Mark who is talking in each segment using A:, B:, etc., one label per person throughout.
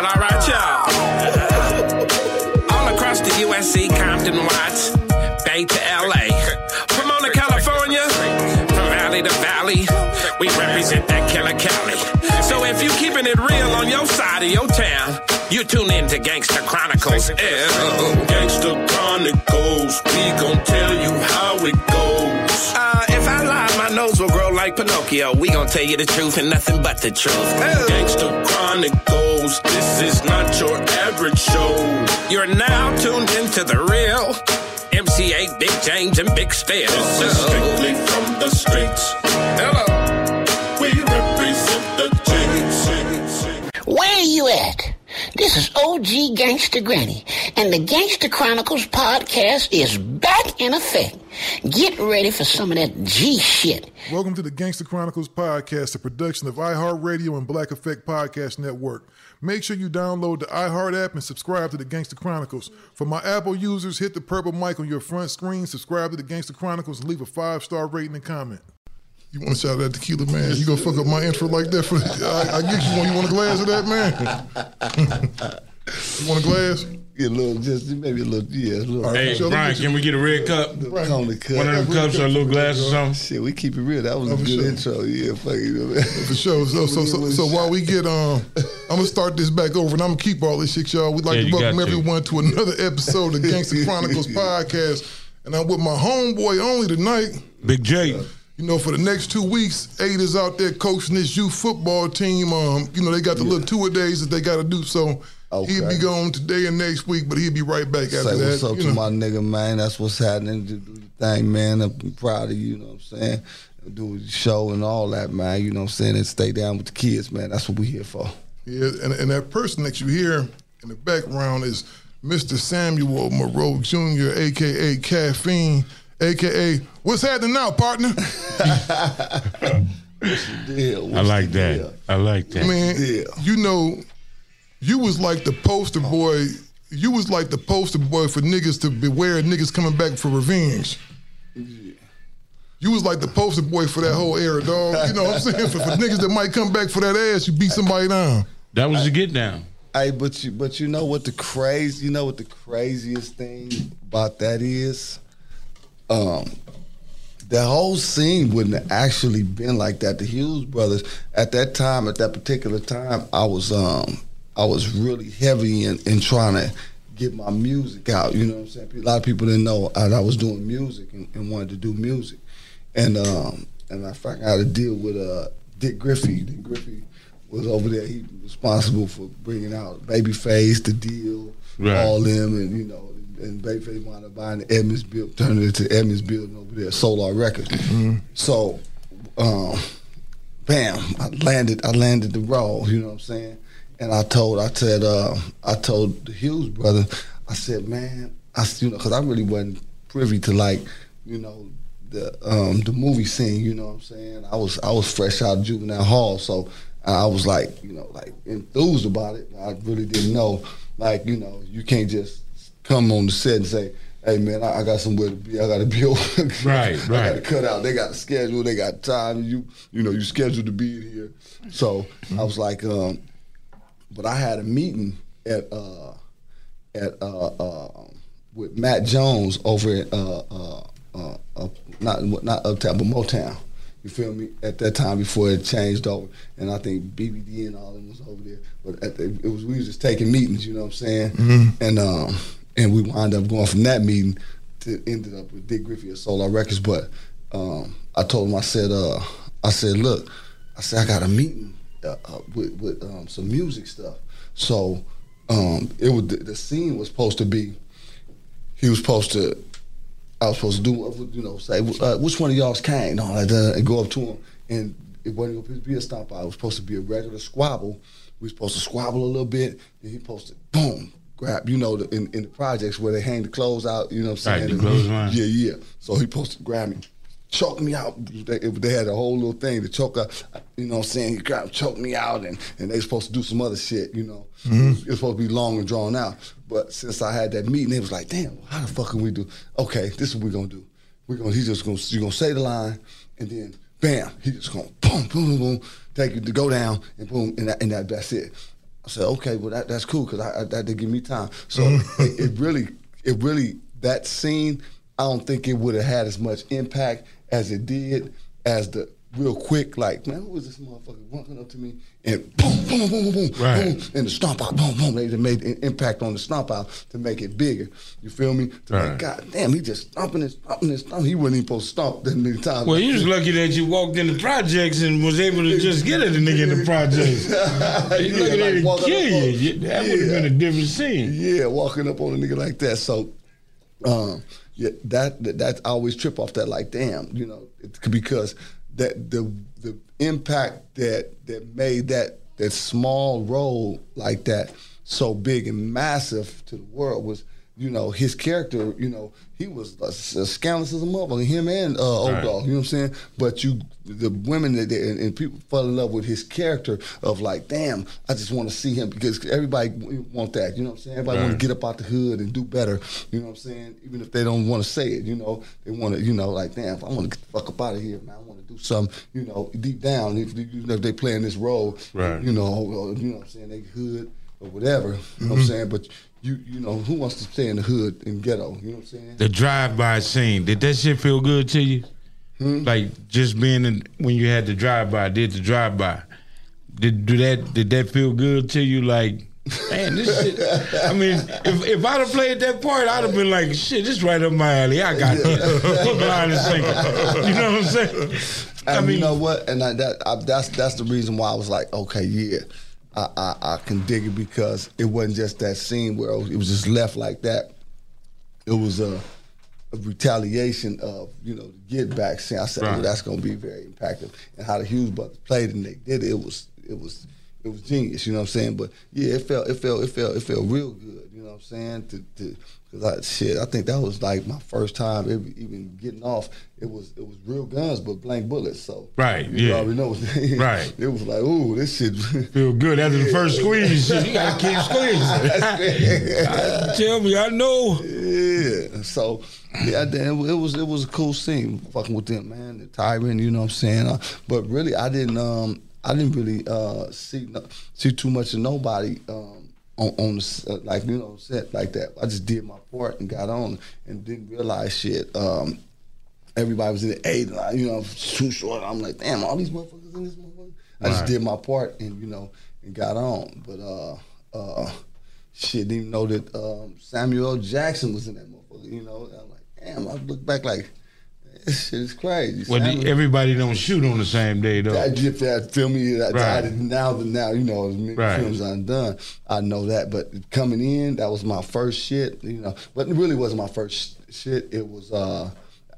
A: Well, all right, y'all. All across the USC, Compton, Watts, Bay to LA. From on to California, from valley to valley, we represent that killer Cali. So if you keeping it real on your side of your town, you tune in to Gangster Chronicles. Ew. Gangster Chronicles, we gon' tell you how it goes. If I lie, my nose will grow like Pinocchio. We gon' tell you the truth and nothing but the truth. Gangster Chronicles, this is not your average show. You're now tuned into the real MC Eiht, Big James, and Big Steel. This is strictly
B: This is OG Gangster Granny, and the Gangster Chronicles podcast is back in effect. Get ready for some of that G shit.
C: Welcome to the Gangster Chronicles podcast, a production of iHeartRadio and Black Effect Podcast Network. Make sure you download the iHeart app and subscribe to the Gangster Chronicles. For my Apple users, hit the purple mic on your front screen, subscribe to the Gangster Chronicles, and leave a five star rating and comment. You want to shout out Tequila Man? You gonna fuck up my intro like that? For I, I get you one. You want a glass of that, man? you want a glass?
D: Get a little, just maybe a little, yeah, a little.
E: Hey, Brian, can we get a red cup?
D: Cone the cup.
E: One of them cups or a little glass or something?
D: Shit, we keep it real. That was
C: Oh,
D: a good
C: sure.
D: intro. Yeah, fuck it.
C: For sure. So, so, so, so while we get, um, I'm gonna start this back over, and I'm gonna keep all this shit, y'all. We'd like
E: Yeah,
C: to welcome
E: to.
C: everyone to another episode of Gangster Chronicles podcast, and I'm with my homeboy only tonight.
E: Big J.
C: You know, for the next two weeks, Eiht is out there coaching this youth football team. Um, you know, they got the little tour days that they got to do. So he'll be gone today and next week, but he'll be right back after
D: Say
C: that.
D: what's up
C: you
D: to
C: know.
D: my nigga, man. That's what's happening. Do do your thing, man. I'm proud of you, you know what I'm saying? Do the show and all that, man. You know what I'm saying? And stay down with the kids, man. That's what we here for.
C: Yeah, and, and that person that you hear in the background is Mr. Samuel Monroe Jr., aka Caffeine, aka What's happening now, partner?
E: I like that. I like that.
C: Man, you know, you was like the poster boy. You was like the poster boy for niggas to beware niggas coming back for revenge. You was like the poster boy for that whole era, dog. You know what I'm saying? For, for niggas that might come back for that ass, you beat somebody down.
E: That was the get down.
D: Hey, but you but you know what the crazy you know what the craziest thing about that is? Um the whole scene wouldn't have actually been like that. The Hughes brothers at that time, at that particular time, I was um I was really heavy in, in trying to get my music out. You know what I'm saying? A lot of people didn't know I, I was doing music and, and wanted to do music. And um and I I had to deal with uh, Dick Griffey. Dick Griffey was over there. He was responsible for bringing out Babyface, The Deele,
E: Right.
D: all them, and you know, and Babyface wound up buying the Edmonds building, turning it to Edmonds building over there, Solar Records. So, um, bam, I landed. I landed the role. You know what I'm saying? And I told, I said, uh, I told the Hughes brother, I said, man, I you know, because I really wasn't privy to like, you know, the um, the movie scene. You know what I'm saying? I was I was fresh out of juvenile hall, so I was like, you know, like enthused about it. I really didn't know, like, you know, you can't just come on the set and say. Hey man, I, I got somewhere to be. I got to be.
E: Right, right.
D: I got to
E: right.
D: cut out. They got a schedule. They got time. You, you know, you scheduled to be here. So I was like, um, but I had a meeting at uh, at uh, uh, with Matt Jones over at uh, uh, uh, not not Uptown but Motown. You feel me? At that time before it changed over, and I think BBD and all of them was over there. But at the, it was we was just taking meetings. You know what I'm saying?
C: Mhm.
D: And um, and we wound up going from that meeting to ended up with Dick Griffey at Solar Records. But um, I told him, I said, uh, I said, look, I said I got a meeting uh, uh, with with um, some music stuff. So um, it was the, scene was supposed to be. He was supposed to. I was supposed to do, you know, say uh, which one of y'all's came, and all that, uh, and go up to him, and it wasn't to be a stomp. It was supposed to be a regular squabble. We were supposed to squabble a little bit, Then he posted, boom grab, you know, the, in, in the projects where they hang the clothes out, you know what I'm
E: Right,
D: saying?
E: the
D: And-
E: clothesline.
D: Yeah, yeah. So he supposed to grab me, choke me out. They, they had a whole little thing to choke out, you know what I'm saying? He grabbed, choke me out, and, and they supposed to do some other shit, you know. Mm-hmm. It, was, it was supposed to be long and drawn out. But since I had that meeting, it was like, damn, how the fuck can we do? Okay, this is what we're gonna do. We're gonna he's just gonna you're gonna say the line and then bam, he just gonna boom, boom, boom, boom, take you to go down and boom, and that, and that that's it. I said, okay, well that, that's cool because I, I, that did give me time. So mm. it, it really, it really that scene, I don't think it would have had as much impact as it did as the real quick, like, man, who is this motherfucker walking up to me and boom, boom, boom, boom, boom,
E: Right.
D: boom, and the stomp out, boom, boom. They they made an impact on the stomp out to make it bigger. You feel me? To
E: Right.
D: make, God damn, he just stomping and stomping and stomping. He wasn't even supposed to stomp that many times.
E: Well, you was lucky that you walked in the projects and was able to just get at the nigga in the projects. You
D: Yeah,
E: lucky they
D: like
E: didn't kill
D: on-
E: you. That would have been a different scene.
D: Yeah, walking up on a nigga like that. So, um, yeah, that, that that I always trip off that. Like, damn, you know, it, because that the the impact that that made that that small role like that so big and massive to the world was. You know his character. You know he was as as scandalous as a motherfucker. Him and uh, old
E: Right.
D: dog. You know what I'm saying? But you, the women that they, and, and people fell in love with his character of like, damn, I just want to see him because everybody want that. You know what I'm saying? Everybody want to get up out the hood and do better. You know what I'm saying? Even if they don't want to say it, you know, they want to, you know, like, damn, if I want to get the fuck up out of here, man, I want to do something. You know, deep down, if, you know, if they playing this role,
E: Right.
D: you know, you know what I'm saying? They hood or whatever. You know what I'm saying? But you, you know, who wants to stay in the hood in ghetto? You know what I'm saying?
E: The drive-by scene, did that shit feel good to you?
D: Hmm?
E: Like just being in when you had the drive-by, did the drive-by? Did do that? Did that feel good to you? Like, man, this shit. I mean, if if I'd have played that part, I'd have been like, shit, this right up my alley. I got this. Line, and sinker. You know what I'm saying?
D: And you know what? And I, that I, that's that's the reason why I was like, okay, yeah, I, I I can dig it because it wasn't just that scene where it was just left like that. It was a, a retaliation of you know the get back scene. I said, oh,
E: Right.
D: that's going to be very impactful. And how the Hughes brothers played and they did it, it was it was it was genius. You know what I'm saying? But yeah, it felt it felt it felt it felt real good. You know what I'm saying? To, to Cause I, shit, I think that was like my first time even getting off. It was it was real guns, but blank bullets. So
E: Right,
D: you
E: yeah.
D: already know.
E: Right.
D: It was like, ooh, this shit
E: Feel good after the first squeeze. You gotta keep squeezing. Tell me, I know.
D: Yeah. So yeah, then it was it was a cool scene fucking with them, man. The tyrant, you know what I'm saying. Uh, but really, I didn't um I didn't really uh see see too much of nobody um on on the like you know set like that. I just did my part and got on and didn't realize shit. Um, everybody was in the eight, and I, you know, too short. I'm like, damn, all these motherfuckers in this motherfucker. I just
E: Right.
D: did my part and you know and got on. But uh uh shit, didn't even know that um, Samuel L. Jackson was in that motherfucker. You know, I'm like, damn. I look back like This shit is crazy.
E: Well, the- everybody don't shoot on the same day though.
D: I if that feel me that
E: Right.
D: I, now that now you know as many
E: Right.
D: films I've done, I know that. But coming in, that was my first shit. You know, but it really wasn't my first shit. It was uh,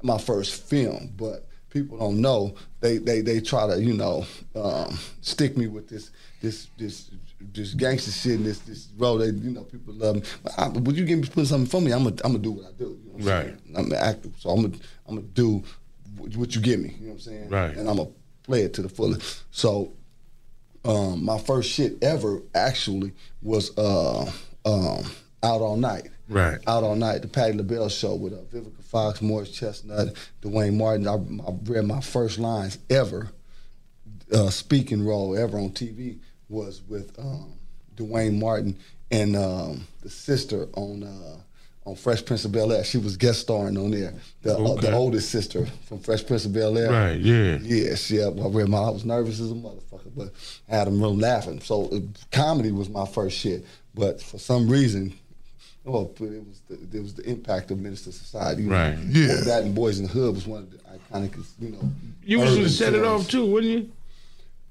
D: my first film. But people don't know. They they they try to you know um, stick me with this this this. This gangster shit and this this role, they you know people love me. But I, would you give me put something for me? I'm gonna I'm gonna do what I do. You know what I'm
E: Right.
D: saying? I'm an actor, so I'm gonna I'm gonna do what you give me. You know what I'm saying?
E: Right.
D: And I'm gonna play it to the fullest. So, um, my first shit ever actually was uh, um, Out All Night.
E: Right.
D: Out All Night, the Patti LaBelle show with uh, Vivica Fox, Morris Chestnut, Duane Martin. I, I read my first lines ever, uh, speaking role ever on TV was with um, Duane Martin and um, the sister on uh, on Fresh Prince of Bel Air. She was guest starring on there. The, uh, the oldest sister from Fresh Prince of Bel Air.
E: Right, yeah.
D: Yes, yeah. I read my. I was nervous as a motherfucker, but I had them real laughing. So uh, comedy was my first shit. But for some reason, well, but it was the, it was the impact of Menace 2 Society.
E: Right.
C: Yeah.
D: That and Boyz n the Hood was one of the iconic, you know.
E: You was gonna set it off too, wouldn't you?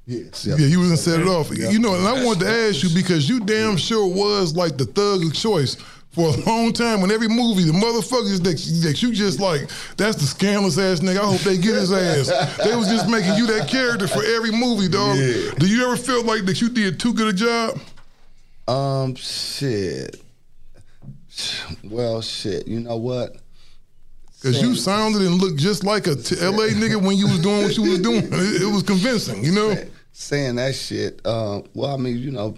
D: Yes.
C: Yeah, you was gonna set it off.
D: Yeah.
C: You know, and I wanted to ask you because you damn sure was like the thug of choice for a long time. When every movie, the motherfuckers that, that you just like, that's the scandalous ass nigga. I hope they get his ass. They was just making you that character for every movie, dog.
D: Yeah.
C: Do you ever feel like that you did too good a job?
D: Um, shit. Well, shit. You know what?
C: Because you sounded and looked just like a t- LA nigga when you was doing what you was doing. It, it was convincing, you know.
D: saying that shit. Uh, well, I mean, you know,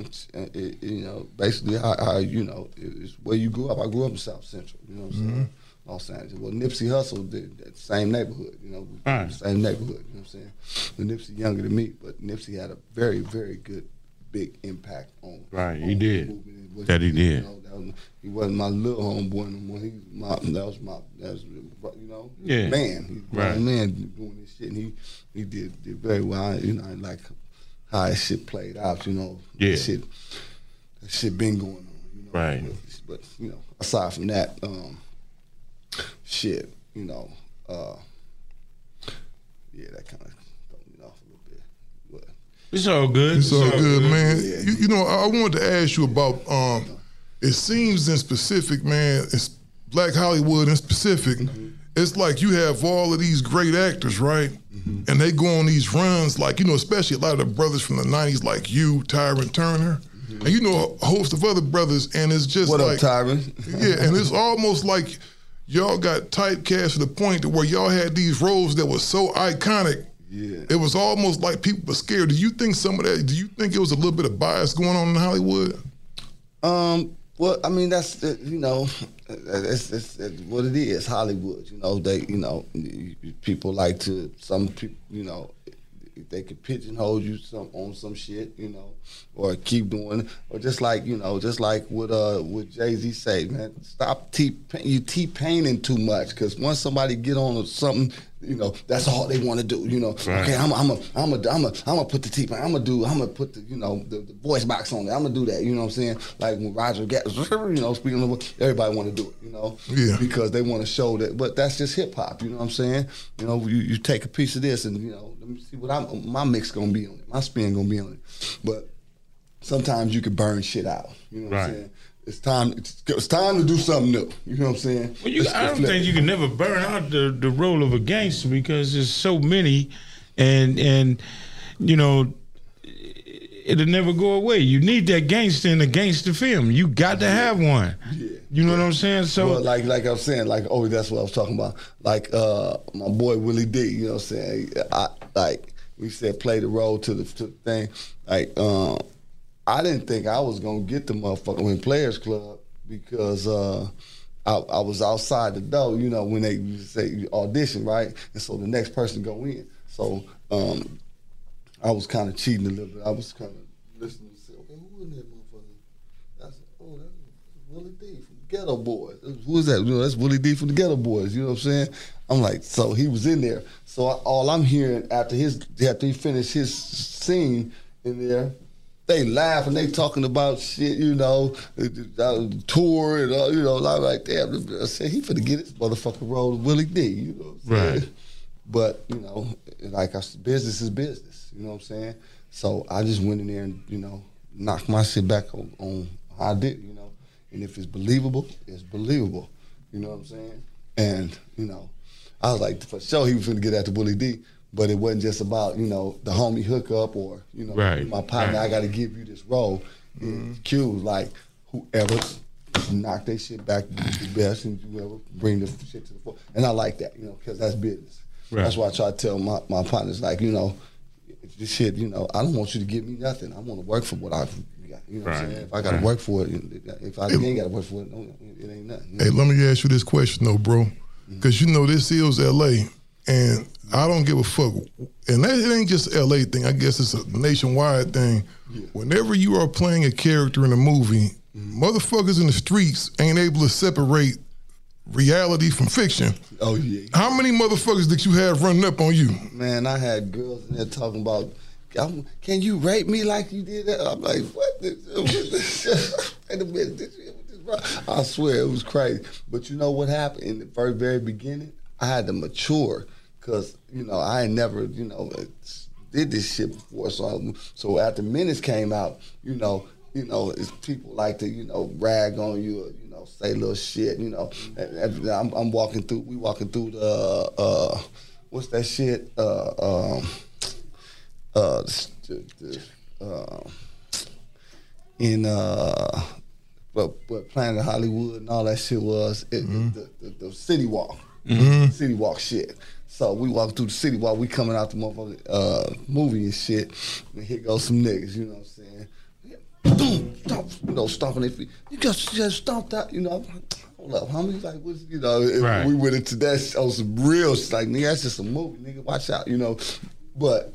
D: it's, uh, it, you know, basically how, how you know it's where you grew up. I grew up in South Central. You know what I'm
C: Mm-hmm.
D: saying? Los Angeles. Well, Nipsey Hussle did that same neighborhood. You know,
E: Right.
D: same neighborhood. You know what I'm saying? The Nipsey younger than me, but Nipsey had a very, very good, big impact on.
E: Right, he
D: on the
E: did.
D: movement and what
E: That he
D: You
E: did.
D: know, that was, he wasn't my little homeboy no more. He was my that was my that was you know
E: Yeah.
D: man. He's a
E: Right.
D: man doing this shit, and he he did did very well. I, you know, I like how that shit played out. You know,
E: Yeah.
D: that shit that shit been going on. You know,
E: Right.
D: But, but you know, aside from that, um, shit, you know, uh, yeah, that kind of throw me off a little bit. But
E: It's all good.
C: It's all good, man.
D: Yeah.
C: You, you know, I I wanted to ask you about. Um, it seems in specific, man. It's Black Hollywood in specific. It's like you have all of these great actors, right? And they go on these runs, like you know, especially a lot of the brothers from the '90s, like you, Tyrin Turner, and you know a host of other brothers. And it's just
D: what
C: like,
D: up, Tyrin?
C: yeah, and it's almost like y'all got typecast to the point to where y'all had these roles that were so iconic.
D: Yeah.
C: It was almost like people were scared. Do you think some of that? Do you think it was a little bit of bias going on in Hollywood?
D: Um. Well, I mean, that's uh, you know, it's, it's, it's what it is. Hollywood. You know, they you know, people like to some people. You know, they could pigeonhole you some on some shit. You know, or keep doing, or just like you know, just like what uh what Jay Z say, man, stop T you T painting too much because once somebody get on something. You know, that's all they want to do. You know,
E: Right.
D: okay, I'm, I'm, a, I'm, a, I'm, a, I'm gonna put the T pain. I'm gonna do. I'm gonna put the, you know, the, the voice box on there. I'm gonna do that. You know what I'm saying? Like when Roger gets, you know, speaking of, everybody want to do it. You know,
C: Yeah.
D: because they want to show that. But that's just hip hop. You know what I'm saying? You know, you, you take a piece of this and you know, let me see what I'm, my mix gonna be on it. My spin gonna be on it. But sometimes you can burn shit out. You know what I'm saying? It's time. It's, it's time to do something new. You know what I'm saying?
E: Well, you, I don't think you can never burn out the, the role of a gangster because there's so many, and and you know it'll never go away. You need that gangster in a gangster film. You got to have one. Yeah. You know what I'm saying? So
D: well, like like I was saying, like oh, that's what I was talking about. Like uh, my boy Willie D. You know what I'm saying? I like we said play the role to the to the thing. Like um, I didn't think I was gonna get the motherfucker in Players Club because uh, I, I was outside the door. You know when they say audition right, and so the next person go in. So um, I was kind of cheating a little bit. I was kind of listening to say, okay, who in that motherfucker? Said, oh, that's Willie D from the Geto Boys. Who is that? You know, that's Willie D from the Geto Boys. You know what I'm saying? I'm like, so he was in there. So I, all I'm hearing after his after he finished his scene in there, they laugh and they talking about shit, you know, uh, tour and all, you know. I'm like, damn, I said he finna get his motherfucking role with Willie D. You know, what I'm saying?
E: Right.
D: But you know, like I said, business is business. You know what I'm saying? So I just went in there and you know knocked my shit back on, on how I did. You know, and if it's believable, it's believable. You know what I'm saying? And you know, I was like, for sure he was gonna get after Willie D. But it wasn't just about you know the homie hookup or you know
E: Right,
D: my partner.
E: right.
D: I got to give you this role. And Q mm-hmm. was like, whoever knock their shit back the best and whoever bring the shit to the fore. And I like that, you know, because that's business.
E: Right.
D: That's why I try to tell my, my partners, like, you know, this shit, you know, I don't want you to give me nothing. I want to work for what I got. You know what I'm
E: Right.
D: saying? If I got to
E: Right.
D: work for it, if I ain't got to work for it, no, it ain't nothing.
C: Hey, let me ask you this question though, bro, mm-hmm. because you know this is L.A. and I don't give a fuck. And that it ain't just L.A. thing. I guess it's a nationwide thing. Whenever you are playing a character in a movie, mm-hmm. motherfuckers in the streets ain't able to separate reality from fiction.
D: Oh yeah.
C: How many motherfuckers did you have running up on you?
D: Man, I had girls in there talking about, "I'm- can you rape me like you did that? I'm like, what? the- Wait a minute. was just. I swear it was crazy. But you know what happened in the very, very beginning? I had to mature because, you know, I ain't never, you know, did this shit before. So, so after Menace came out, you know, you know, it's people like to, you know, rag on you, or, you know, say little shit, you know. And I'm, I'm walking through, we walking through the, uh, what's that shit? Uh, um, uh, the, the, uh, in uh, what, what Planet Hollywood and all that shit was, it, the, the, the City Walk,
C: Mhm.
D: City Walk shit. So we walk through the City while we coming out the motherfucking uh, movie and shit, and here goes some niggas, you know what I'm saying? Boom, stomp, you know, stomping their feet. You just, just stomped out, you know. Hold up, how many like what's you know? if
E: Right.
D: We went into that on some real shit, like nigga, that's just a movie, nigga. Watch out, you know. But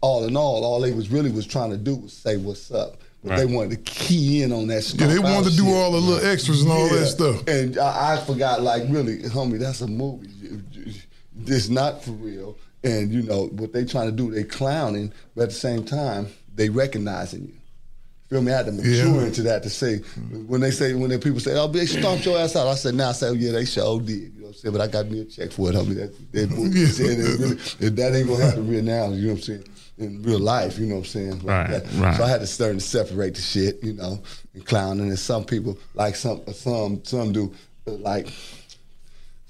D: all in all, all they was really was trying to do was say what's up. But they wanted to key in on that stuff.
C: Yeah, they wanted to do
D: shit.
C: all the little extras and all
D: Yeah.
C: that stuff.
D: And I, I forgot, like, really, homie, that's a movie. It's not for real. And you know what they trying to do? They clowning, but at the same time, they recognizing you. Feel me? I had to mature
C: Yeah.
D: into that to say when they say when they people say, "Oh, they stomped your ass out," I said, "Nah." I said, oh, "Yeah, they sure did." You know what I'm saying? But I got me a check for it, homie. That, that,
C: Yeah.
D: said it really, if that ain't gonna happen real now. You know what I'm saying? In real life, you know what I'm saying?
E: Right,
D: that.
E: right.
D: So I had to start to separate the shit, you know, and clowning. And some people, like some some some do, like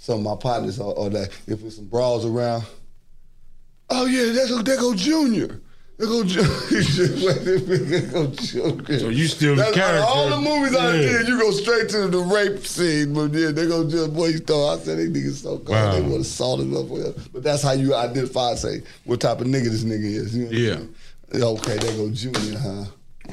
D: some of my partners, or, or that if there's some brawls around, oh yeah, that's there go Junior. There go Junior. go Junior.
E: So you still the
D: That's out of
E: character.
D: all the movies I did, you go straight to the rape scene, but yeah, they go just boy you throw. I said they niggas so cold,
E: Wow.
D: they want to salt him up with. But that's how you identify, say what type of nigga this nigga is. You know what I'm
E: Yeah.
D: Okay, there go Junior, huh?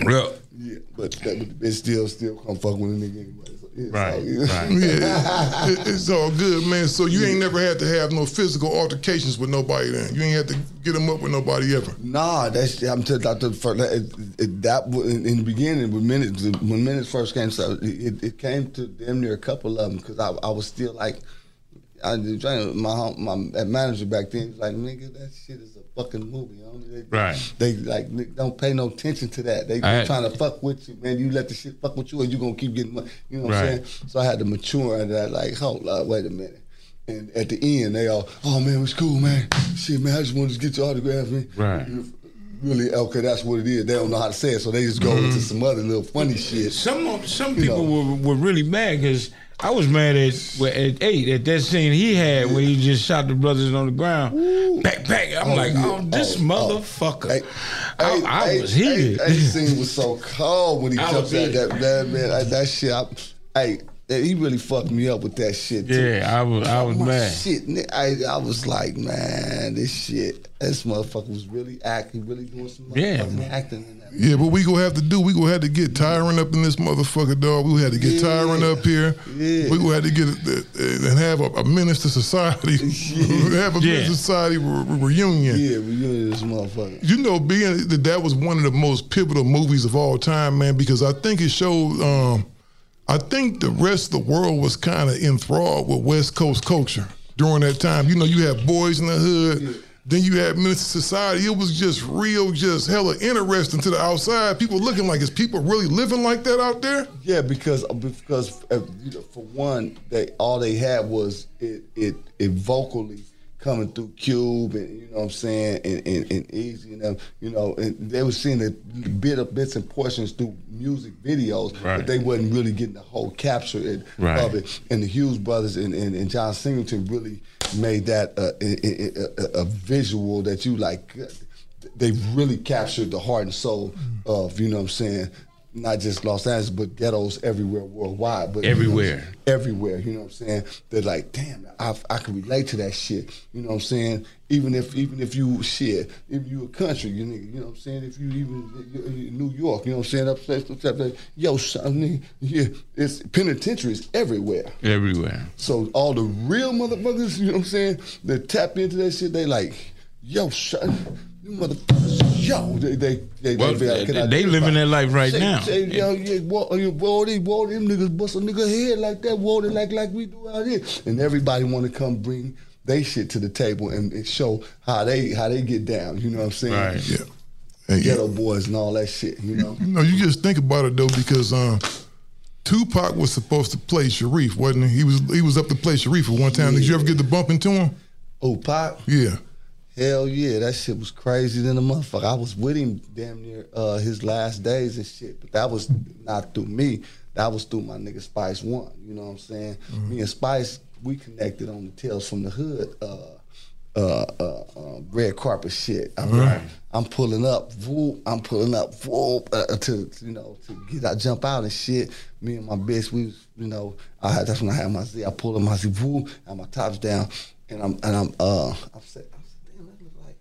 E: Well,
D: Yeah, but that but the bitch still still come fuck with a nigga anyway. So, yeah,
E: Right,
D: so,
E: right.
C: Yeah, it- it's all good, man. So you ain't never had to have no physical altercations with nobody. Then you ain't had to get them up with nobody ever.
D: Nah, that's I'm telling you, the first, it, it, that in, in the beginning when Menace when Menace first came, so it, it came to damn near a couple of them because I, I was still like, I was trying to- my hom- my manager back then was like, nigga, that shit is a fucking movie. You know? they,
E: Right.
D: They like don't pay no attention to that. They
E: I-
D: trying to fuck with you, man. You let the shit fuck with you, and you gonna keep getting money. You know what
E: Right.
D: I'm saying? So I had to mature into that. Like, hold up, wait a minute. And at the end, they all, oh man, it was cool, man. Shit, man, I just wanted to get your autograph, man
E: Right.
D: really okay. That's what it is. They don't know how to say it, so they just go mm-hmm. into some other little funny shit.
E: Some some
D: You
E: people were, were really mad because I was mad at at eight at that scene he had where he just shot the brothers on the ground. Back back. I'm
D: Oh,
E: like, oh, this
D: Oh, oh.
E: motherfucker.
D: Hey,
E: I, I was heated.
D: Hey, hey, scene was so cold when he jumped at that, man. That, that shit. I, hey, he really fucked me up with that shit. Too.
E: Yeah, I was- I was
D: My
E: mad.
D: Shit, I, I was like, man, this shit. This motherfucker was really acting, really doing some
E: Yeah,
D: motherfucking
E: man.
D: acting in that.
C: Yeah, but we gonna have to do. We gonna have to get Tyrin up in this motherfucker, dog. We had to get
D: Yeah.
C: Tyrin up here.
D: Yeah.
C: We gonna have to get it uh, and have a, a Menace 2 Society. have a
E: Yeah.
C: Menace 2 Society re- re- reunion.
D: Yeah, reunion doing this motherfucker.
C: You know, being that that was one of the most pivotal movies of all time, man, because I think it showed. Um, I think the rest of the world was kind of enthralled with West Coast culture during that time. You know, you had Boyz n the Hood, Then you had Menace 2 Society. It was just real, just hella interesting to the outside. People looking like, is people really living like that out there?
D: Yeah, because because uh, for one, they all they had was it it, it vocally coming through Cube and you know what I'm saying and, and, and Eazy and them, you know, and they were seeing the bit of bits and portions through music videos,
E: Right.
D: but they wasn't really getting the whole capture it,
E: Right.
D: of it. And the Hughes brothers and, and, and John Singleton really made that a, a, a, a visual that you like. They really captured the heart and soul of you know what I'm saying. Not just Los Angeles, but ghettos everywhere worldwide. But you know,
E: Everywhere.
D: everywhere. You know what I'm saying? They're like, damn, I, I can relate to that shit. You know what I'm saying? Even if even if you shit, if you a country, you nigga, you know what I'm saying? If you even New York, you know what I'm saying? Upstate, upstate, upstate, yo, son, nigga, yeah, it's penitentiaries everywhere.
E: Everywhere.
D: So all the real motherfuckers, you know what I'm saying? They tap into that shit. They like, yo, son, you motherfuckers, yo, they they they,
E: Well,
D: be like,
E: they- they living their life right
D: Say-
E: now.
D: Say, yo, yeah, whoa, you- whoa, they, whoa, them niggas bust a nigga head like that, whoa, they like like we do out here, and everybody want to come bring they shit to the table and, and show how they how they get down. You know what I'm saying?
C: Right. Yeah. Hey,
D: Geto Boys and all that shit. You know.
C: You know, you just think about it though, because um, Tupac was supposed to play Sharif, wasn't he? He was he was up to play Sharif at one time. Did you ever get to bump into him?
D: Oh, Pac?
C: Yeah.
D: Hell yeah, that shit was crazy than a motherfucker. I was with him damn near uh, his last days and shit, but that was not through me. That was through my nigga Spice One. You know what I'm saying? Me and Spice, we connected on the Tales from the Hood, uh, uh, uh, uh, red carpet shit. I'm,
C: Right.
D: I'm pulling up, whoop, I'm pulling up, whoop, uh, to you know to get I jump out and shit. Me and my bitch, we you know, I had, that's when I had my Z. I pulled up my Z, whoop, and my tops down, and I'm and I'm uh, I'm set.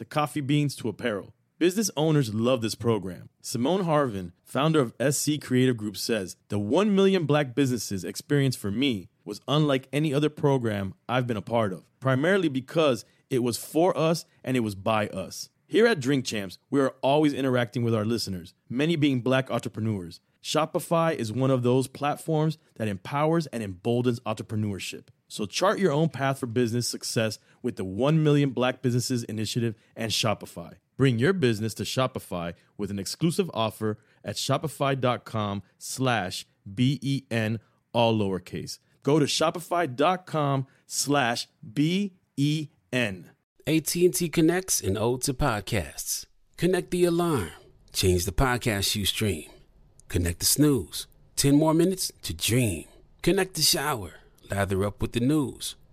F: to coffee beans to apparel. Business owners love this program. Simone Harvin, founder of SC Creative Group, says the 1 million black businesses experience for me was unlike any other program I've been a part of, primarily because it was for us and it was by us. Here at Drink Champs, we are always interacting with our listeners, many being black entrepreneurs. Shopify is one of those platforms that empowers and emboldens entrepreneurship. So chart your own path for business success with the 1 Million Black Businesses Initiative and Shopify. Bring your business to Shopify with an exclusive offer at shopify.com slash B-E-N, all lowercase. Go to shopify.com slash B-E-N.
G: AT&T connects an ode to podcasts. Connect the alarm. Change the podcast you stream. Connect the snooze. 10 more minutes to dream. Connect the shower. Lather up with the news,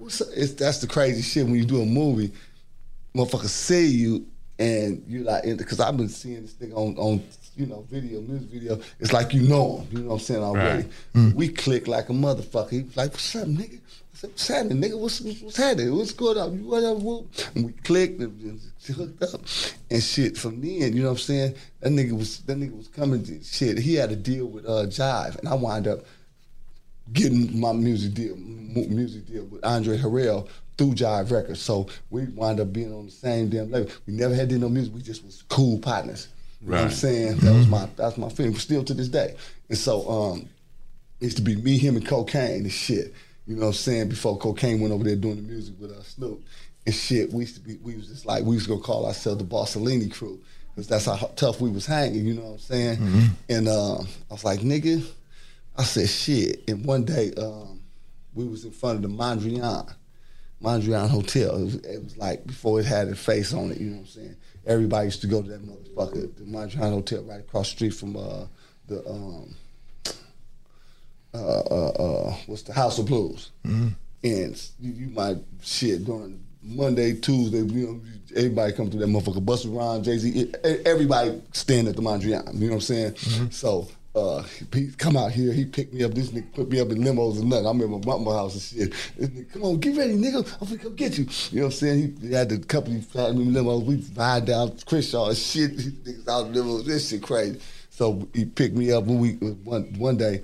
D: What's? It's, that's the crazy shit when you do a movie, motherfuckers see you and you like, because I've been seeing this thing on, on you know, video, music video. It's like you know him, you know what I'm saying already.
C: Mm.
D: We click like a motherfucker. He was like, what's up, nigga? I said, what's happening, nigga? What's, what's happening? What's going on? You what? And we clicked and, and hooked up and shit. From then, you know what I'm saying? That nigga was that nigga was coming to shit. He had a deal with uh, Jive, and I wind up getting my music deal, music deal with Andre Harrell through Jive Records. So we wind up being on the same damn level. We never had no music. We just was cool partners. You know what I'm saying? That was my that's my feeling. Still to this day. And so um, it used to be me, him, and Kokane and shit. You know what I'm saying? Before Kokane went over there doing the music with uh, Snoop and shit. We used to be we was just like we used to call ourselves the Bossellini crew. Cause that's how tough we was hanging, you know what I'm saying? And um, I was like, nigga, I said shit. And one day, um, we was in front of the Mondrian, Mondrian Hotel. It was, it was like before it had a face on it. You know what I'm saying? Everybody used to go to that motherfucker, the Mondrian Hotel, right across the street from uh, the um, uh, uh, uh, what's the House of Blues. And you, you might shit during Monday, Tuesday, you know, everybody come through that motherfucker, Busta Rhymes, Jay Z, everybody stand at the Mondrian. You know what I'm saying? So uh, he come out here, he picked me up. This nigga put me up in limos and nothing. I'm in my mama house and shit. Nigga, come on, get ready, nigga. I'm gonna come get you. You know what I'm saying? He, he had the company had me limos. We ride down Crenshaw and shit. These niggas out in limos. This shit crazy. So he picked me up when we one one day.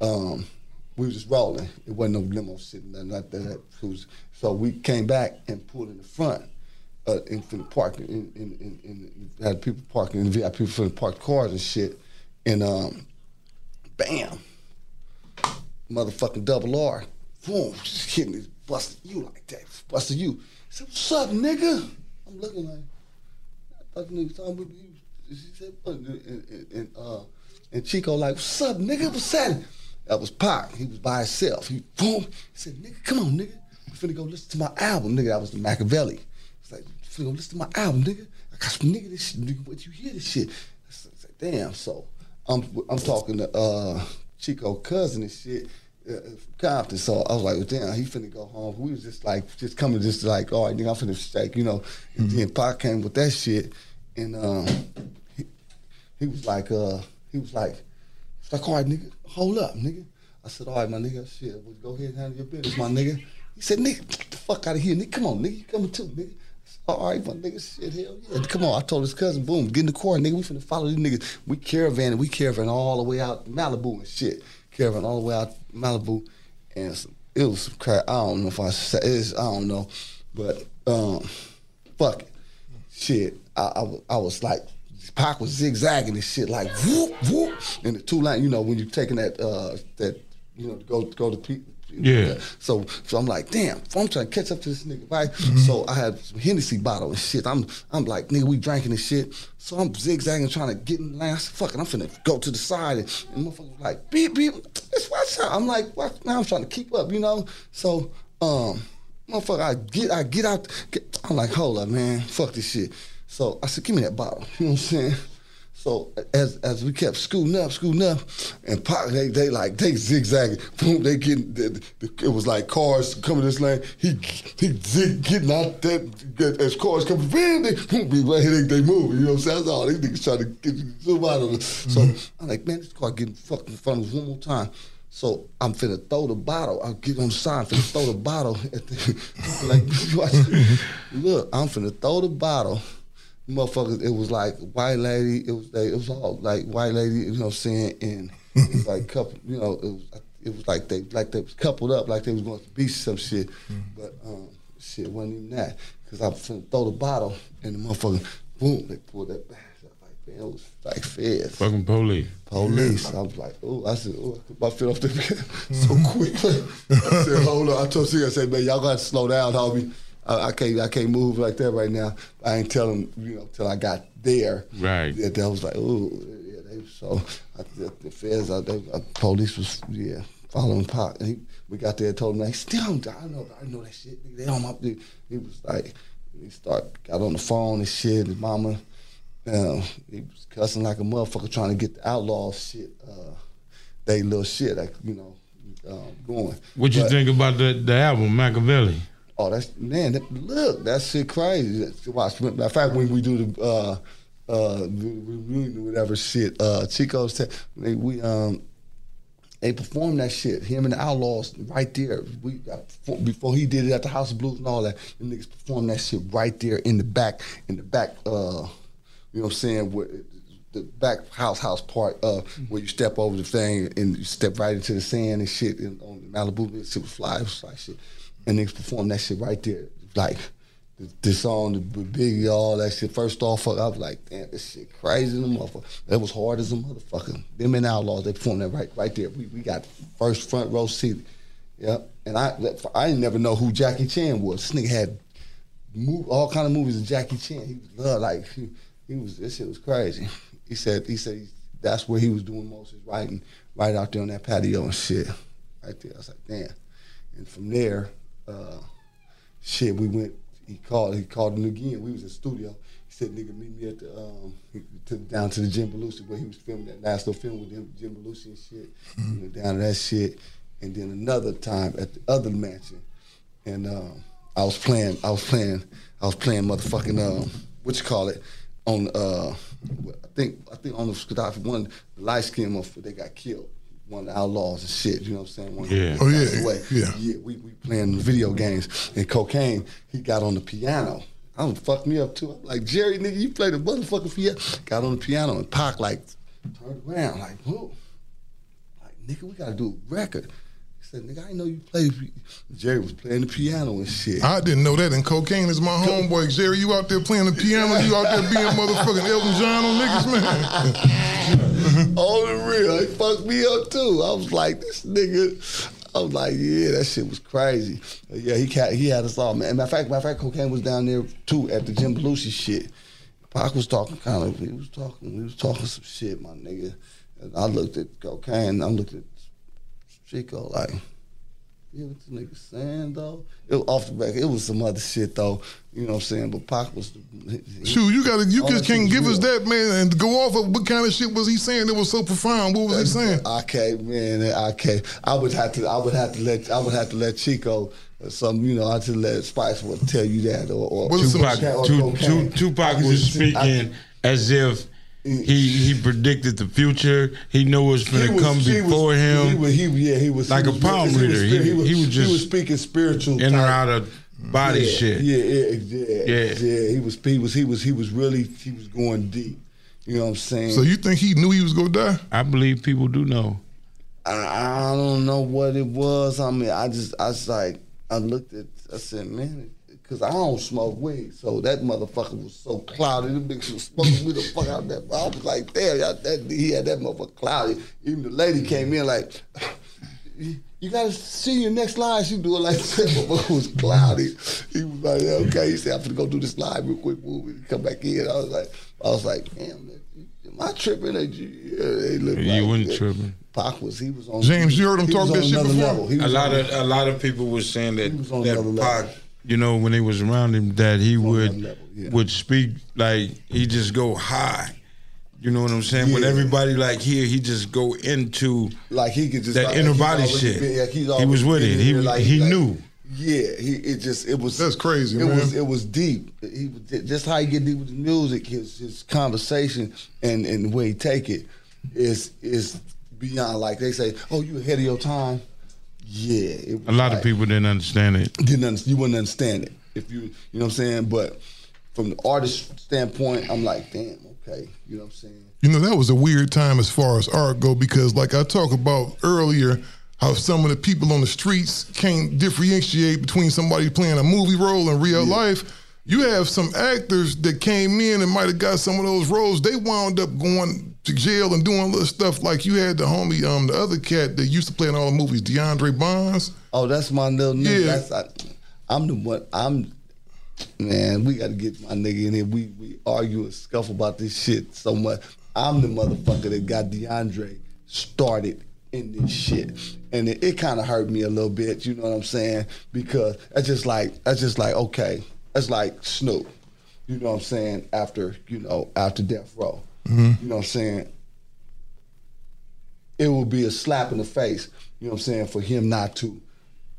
D: Um, we was just rolling. It wasn't no limo sitting there, not that. So we came back and pulled in the front, uh, in the parking, in, in, in, in, had people parking VIP the parked cars and shit, and um, bam, motherfucking double R, boom, just hitting me, busting you like that, busting you. Said, what's up, nigga? I'm looking like, I thought nigga talking about you. He said, what? And, and, and, uh, and Chico like, what's up, nigga? What's happening? That was Pac. He was by himself. He boom. He said, nigga, come on, nigga. We finna go listen to my album, nigga. That was the Machiavelli. It's like, finna go listen to my album, nigga. I got some nigga this shit, nigga. What you hear this shit? I said, damn. So I'm I'm talking to uh, Chico cousin and shit. Uh, Compton, so I was like, well, damn, he finna go home. We was just like, just coming, just like, all right, nigga, I'm finna shake, you know. And then Pac came with that shit, and um, he, he was like, uh, he was like, it's like, all right, nigga, hold up, nigga. I said, all right, my nigga, shit, well, go ahead and handle your business, my nigga. He said, nigga, get the fuck out of here, nigga. Come on, nigga, you coming too, nigga. Said, all right, my nigga, shit, hell yeah. Come on, I told his cousin, boom, get in the car, nigga. We finna follow these niggas. We caravan, we caravan all the way out Malibu and shit. Caravan all the way out Malibu. And it was some crap. I don't know if I said it's, I don't know. But, um, fuck it. Shit, I, I, was- I was like, Pac was zigzagging and shit like whoop whoop and the two line. You know when you're taking that uh that you know go go to.
E: Yeah.
D: So so I'm like, damn, I'm trying to catch up to this nigga, right? So I had some Hennessy bottle and shit. I'm I'm like, nigga, we drinking and shit. So I'm zigzagging trying to get in the line. fuck i'm finna go to the side and, and motherfucker was like, beep beep, it's what's up. I'm like, what now I'm trying to keep up, you know? So um motherfucker, I get I get out get, I'm like, hold up, man, fuck this shit. So I said, give me that bottle. You know what I'm saying? So as as we kept scooting up, scooting up, and Pac, they they like they zigzagging, boom, they getting the, the, it was like cars coming this lane. He he zig getting out that as cars coming, boom, they boom, be right here they, they moving. You know what I'm saying? That's all these niggas trying to get zoom out of. So mm-hmm. I'm like, man, this car getting fucked in front of us one more time. So I'm finna throw the bottle. I'll get on the side, finna throw the bottle at the like watch, mm-hmm. look, I'm finna throw the bottle motherfuckers, it was like white lady, it was they, it was all like white lady, you know what I'm saying, and it was like couple, you know, it was it was like they like they was coupled up, like they was going to beach or some shit, but um, shit wasn't even that, cause I finna throw the bottle and the motherfucker, boom, they pulled that back up like it was like feds.
E: Fucking police.
D: Police. I was like, oh, I said, oh, my foot off the bed so quick. I said, hold on. I told C, I said, man, y'all got to slow down, homie. I, I can't, I can't move like that right now. I ain't tell him, you know, till I got there.
E: Right.
D: Yeah, that was like, oh, yeah. They, so I, the, the feds, I, they, police was, yeah, following Pac. And he, we got there, and told him, like, still, I know, I know that shit. They on my, he was like, he start got on the phone and shit. His mama, um, he was cussing like a motherfucker trying to get the outlaw shit, uh, they little shit, like you know, um, going.
E: What you
D: But-
E: think about the the album Machiavelli?
D: Oh, that's man. That, look, that shit crazy. Watch. Of fact, when we do the uh, uh, reunion, whatever shit, uh, Chico's, te- they, we um, they performed that shit. Him and the Outlawz right there. We before- he did it at the House of Blues and all that. The niggas performed that shit right there in the back, in the back. Uh, you know what I'm saying? Where, the back house house part uh, where you step over the thing and you step right into the sand and shit and on Malibu, shit was fly, it was shit. And they performed that shit right there. Like the, the song, the Biggie, all that shit. First off, I was like, damn, this shit crazy, the motherfucker. That was hard as a motherfucker. Them and Outlawz, they performed that right, right there. We, we got first front row seat. Yep. And I, I didn't never know who Jackie Chan was. This nigga had move, all kind of movies of Jackie Chan. He was like he, he was. This shit was crazy. He said he said that's where he was doing most of his writing, right out there on that patio and shit, right there. I was like, damn. And from there, uh, shit, we went. He called. He called him again. We was in the studio. He said, "Nigga, meet me at the um, he took down to the Jim Belushi where he was filming that last little film with him, Jim Belushi and shit. We went down to that shit, and then another time at the other mansion, and um, I was playing. I was playing. I was playing motherfucking um, what you call it on. Uh, I think I think on the Kadafi one, the light skin motherfucker they got killed. One of the outlaws and shit. You know what I'm saying? One
C: Yeah. Oh, yeah,
D: away.
C: yeah.
D: Yeah, we, we playing video games and Kokane. He got on the piano. I was fucked me up too. I'm like Jerry, nigga, you play the motherfucking piano. Got on the piano and Pac like turned around like, whoa, like nigga, we gotta do a record. He said, nigga, I didn't know you played. pi-" Jerry was playing the piano and shit.
C: I didn't know that. And Kokane is my homeboy. Jerry, you out there playing the piano? You out there being motherfucking Elton John on niggas, man?
D: All the real, it fucked me up too. I was like, this nigga. I was like, yeah, that shit was crazy. Yeah, he ca- he had us all. Man, matter of fact, matter of fact, Kokane was down there too at the Jim Belushi shit. Pac was talking kind of. He was talking. We was talking some shit, my nigga. And I looked at Kokane. I looked at Chico like, yeah, what the nigga saying though? It was off the back. It was some other shit though. You know what I'm saying? But Pac was. he-
C: Shoot, you gotta, you
D: all
C: just can't
D: was
C: give us that, man, and go off of what kind of shit was he saying that was so profound? What was he saying?
D: I can't, man. I can't. I would have to. I would have to let. I would have to let Chico. Or some, you know, I just let Spice would tell you that, or, or
E: Tupac,
D: or
E: Tu- Kokane. Tupac was
D: just- I-
E: speaking as if he he predicted the future. He knew what was going to come before
D: was,
E: him.
D: He was, he, yeah, he was
E: Like
D: he
E: a
D: was-
E: palm
D: he was
E: reader.
D: spirit-
E: He- he was just
D: speaking spiritual,
E: in or out of body
D: yeah,
E: shit.
D: Yeah, yeah, yeah,
E: Yeah.
D: yeah. He was, he was, he was, he was really, he was going deep. You know what I'm saying?
C: So you think he knew he was gonna die?
E: I believe people do know.
D: I, I don't know what it was. I mean, I just, I was like, I looked at, I said, man, because I don't smoke weed, so that motherfucker was so cloudy. The bitch was smoking me the fuck out that. I was like, damn, y'all, that, he had that motherfucker cloudy. Even the lady came in like, you gotta see your next line. She do it like that. Motherfucker was cloudy. He was like, yeah, okay. He said, I'm gonna go do this live real quick, movie. Come back in. I was like, I was like, damn, man, am I tripping? Or you, yeah, they look
E: You
D: like
E: wasn't
D: that.
E: tripping.
D: Pac was he was on.
C: James, you heard him
D: he
C: talk
D: was
C: that shit
D: another
C: before?
D: Level.
E: A lot
D: on-
E: of a lot of people were saying that
D: was on
E: that
D: another level.
E: Pac, you know, when he was around him, that he would
D: another level, yeah.
E: would speak like he just go high. You know what I'm saying? When everybody like here, he just go into
D: like he could just
E: that
D: like,
E: inner
D: he's
E: body shit.
D: been- like,
E: he was with it. He
D: there, like-
E: he
D: like-
E: knew.
D: Yeah, he it just it was
C: That's crazy,
D: It
C: man.
D: was it was deep. He was just how he get deep with the music, his his conversation and and the way he take it is is beyond like they say, oh, you ahead of your time. Yeah, it was
E: A lot
D: like-
E: of people didn't understand it.
D: didn't understand, you wouldn't understand it if you you know what I'm saying. But from the artist standpoint, I'm like, damn, okay, you know what I'm saying.
C: You know, that was a weird time as far as art go because, like I talked about earlier, how some of the people on the streets can't differentiate between somebody playing a movie role in real life. you have some actors that came in and might have got some of those roles. They wound up going to jail and doing little stuff like you had the homie, um, the other cat that used to play in all the movies, DeAndre Bonds.
D: Oh, that's my little nigga.
C: Yeah.
D: That's, I, I'm the one. I'm man. We got to get my nigga in here. We we argue and scuffle about this shit so much. I'm the motherfucker that got DeAndre started in this shit, and it, it kind of hurt me a little bit. You know what I'm saying? Because that's just like that's just like okay, that's like Snoop. You know what I'm saying? After you know after Death Row.
C: Mhm.
D: You know what I'm saying? It would be a slap in the face, you know what I'm saying, for him not to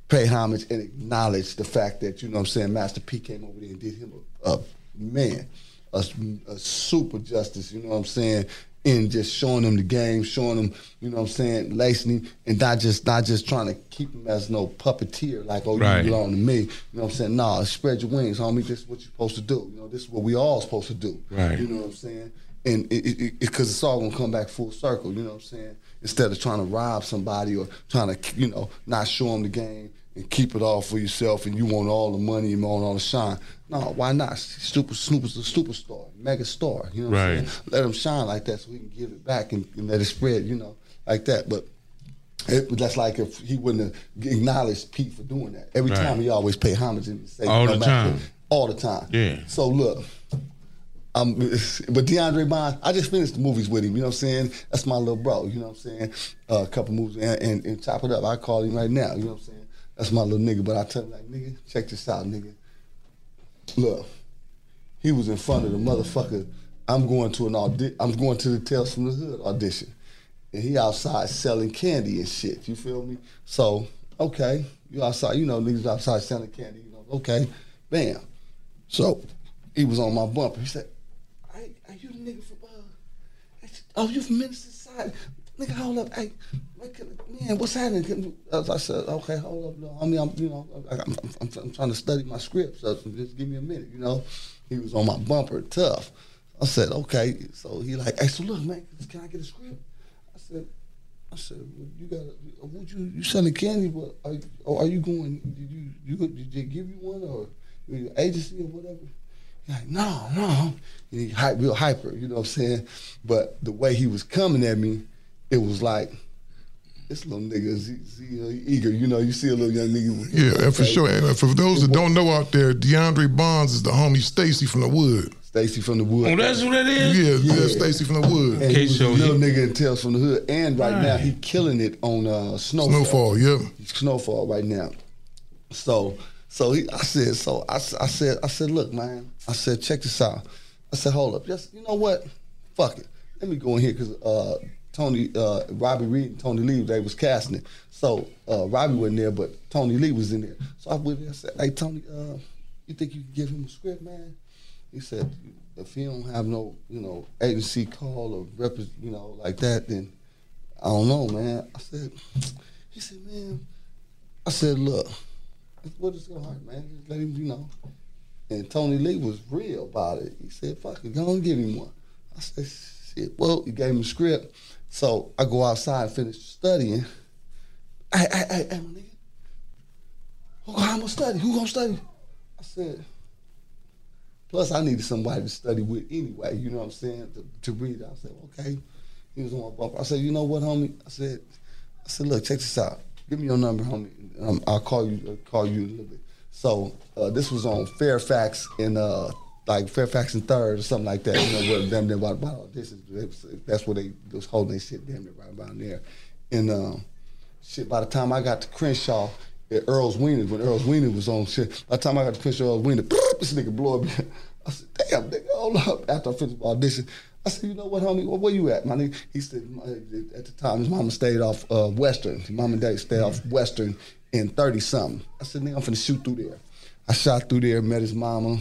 D: pay homage and acknowledge the fact that, you know what I'm saying, Master P came over there and did him a, a man, a, a super justice, you know what I'm saying, in just showing him the game, showing him, you know what I'm saying, lacing him, and not just not just trying to keep him as no puppeteer, like, oh,
E: Right.
D: you belong to me. You know what I'm saying? Nah, spread your wings, homie. This is what you're supposed to do. You know, this is what we all supposed to do.
E: Right.
D: You know what I'm saying? And it, it, it, because it's all gonna come back full circle. You know what I'm saying? Instead of trying to rob somebody or trying to, you know, not show them the game and keep it all for yourself, and you want all the money and want all the shine. No, why not? Super Snoop is a superstar, mega star. You know what I'm saying? Let him shine like that so he can give it back and, and let it spread. You know, like that. But it, that's like if he wouldn't have acknowledged Pete for doing that. Every
E: Right.
D: time he always pay homage and say
E: All
D: no
E: the time.
D: all the time.
E: Yeah.
D: So look, um, but DeAndre Bond, I just finished the movies with him. You know what I'm saying? That's my little bro. You know what I'm saying? Uh, a couple movies and, and, and chop it up. I call him right now. You know what I'm saying? That's my little nigga. But I tell him like, nigga, check this out, nigga. Look, he was in front of the motherfucker. I'm going to an audi- I'm going to the Tales from the Hood audition, and he outside selling candy and shit. You feel me? So okay, you outside. You know, niggas outside selling candy. You know, okay, bam. So he was on my bumper. He said, "Hey, are you the nigga from? Uh, oh, you from Side? Nigga, hold up. Hey, man, what's happening? Can you-" I said, okay, hold up. No, I mean, I'm, you know, I'm, I'm, I'm, I'm trying to study my script, so just give me a minute. You know, he was on my bumper, tough. I said, okay. So he like, hey, so look, man, can I get a script? I said, I said, well, you got, would you, you selling candy, but are, are you going? Did you, you, did they give you one or your agency or whatever? He's like, no, no. And he hype, real hyper, you know what I'm saying? But the way he was coming at me, it was like, this little nigga is he, he, eager. You know, you see a little young nigga. with-
C: Yeah, and for sure. And for those that don't know out there, DeAndre Bonds is the homie Stacy from the Wood.
D: Stacy from the Wood.
E: Oh, that's what that is?
C: Yeah, yeah, Stacy from the Wood.
D: And he was a little nigga in Tales from the Hood. And right, now,
E: Right.
D: he killing it on uh, Snowfall.
C: Snowfall, yep.
D: Snowfall right now. So, so he, I said, so I, s- I said, I said, look, man. I said, check this out. I said, hold up, just you know what? Fuck it. Let me go in here because uh, Tony, uh, Robi Reed, and Tony Lee, they was casting it. So uh, Robbie wasn't there, but Tony Lee was in there. So I went there. I said, hey Tony, uh, you think you can give him a script, man? He said, if he don't have no, you know, agency call or rep, you know, like that, then I don't know, man. I said, he said, man, I said, look, what is going on, man? Just let him, you know. And Tony Lee was real about it. He said, fuck it, go and give him one. I said, shit. Well, he gave him a script. So I go outside and finish studying. Hey, hey, hey, hey, my nigga. Who gonna study? Who gonna study? I said, plus I needed somebody to study with anyway, you know what I'm saying, to, to read. I said, okay. He was on my bumper. I said, you know what, homie? I said, I said, look, check this out. Give me your number, homie. Um, I'll call you. I'll call you a little bit. So uh, this was on Fairfax in uh, like Fairfax and Third or something like that. You know, where damn near about, this is that's where they was holding their shit damn near right about there. And um, shit, by the time I got to Crenshaw at Earl's Wiener, when Earl's Wiener was on shit, by the time I got to Crenshaw Earl's Wiener, this nigga blow up. I said, damn, nigga, hold up. After I finished my audition, I said, you know what, homie, where, you at, my nigga? He said, "My- at the time, his mama stayed off uh, Western. His mom and dad stayed off Western in 30 something. I said, nigga, I'm finna shoot through there. I shot through there, met his mama,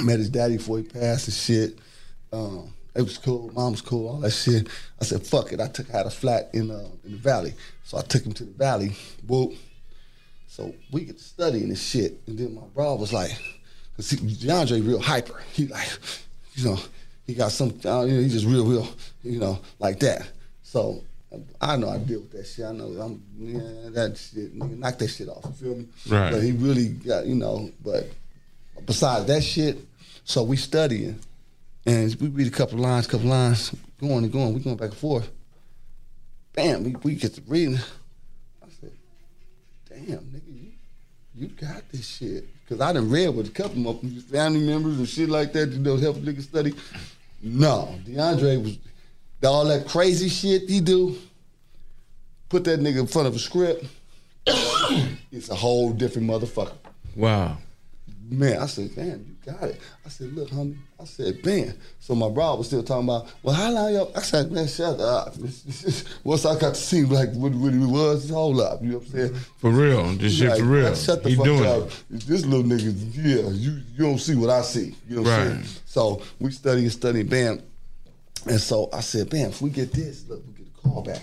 D: met his daddy before he passed and shit. Um, it was cool. Mom was cool. All that shit. I said, "Fuck it." I took had a flat in uh, in the valley, so I took him to the valley. Whoop. So we get to studying this shit, and then my bro was like, "Cause he, DeAndre real hyper. He like, you know, he got some. You know, he just real, real, you know, like that." So I know I deal with that shit. I know I'm yeah, that shit. Nigga, knock that shit off. You feel me?
E: Right.
D: But he really got, you know, but besides that shit, so we studying, and we read a couple lines, couple lines, going and going. We going back and forth. Bam, we, we get to reading. I said, "Damn, nigga, you you got this shit." Because I done read with a couple of my family members and shit like that, you know, help niggas study. No, DeAndre was all that crazy shit he do. Put that nigga in front of a script. it's a whole different motherfucker.
E: Wow.
D: Man, I said, damn, you got it. I said, look, homie. I said, man. So my bro was still talking about, well, how long y'all? I said, man, shut up. Once I got to see like what, what it was, hold up. You know what I'm saying?
E: For real. This shit
D: Like,
E: for real.
D: Shut the
E: he
D: fuck
E: doing
D: up.
E: it.
D: This little nigga, yeah, you you don't see what I see. You know what I'm saying? So we study and study, bam. And so I said, bam, if we get this, look, we get a call back.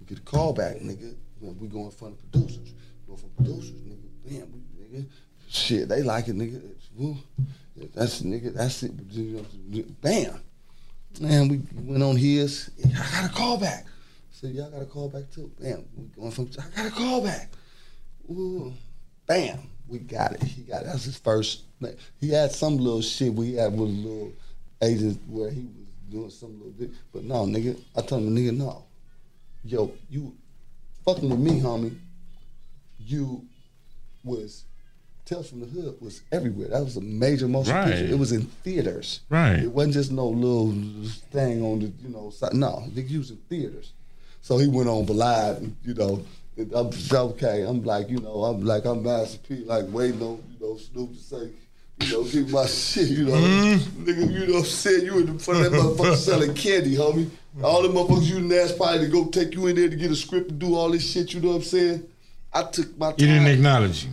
D: We get a call back, nigga. We go in front of producers. Go for producers, nigga. Bam, we, nigga. Shit, they like it, nigga. That's nigga, that's it. Bam. Man, we went on his. I got a call back. I y'all got a call back too. Bam. We going from I got a call back. Ooh. Bam. We got it. He got it. That's his first. He had some little shit we had with a little agent where he doing some little bit. But no, nigga. I told him, nigga, no. Yo, you fucking with me, homie. You was Tales from the Hood was everywhere. That was a major motion
E: Right.
D: picture. It was in theaters.
E: Right.
D: It wasn't just no little thing on the, you know, side. no, they used in theaters. So he went on live, and, you know, I'm okay. I'm like, you know, I'm like, I'm Master P, like waiting on, you know, Snoop to say, you know, give me my shit, you know. Mm-hmm. Nigga, you know what I'm saying? You in the front of that motherfucker selling candy, homie. All the motherfuckers you didn't ask probably to go take you in there to get a script and do all this shit, you know what I'm saying? I took my time.
E: He didn't acknowledge you.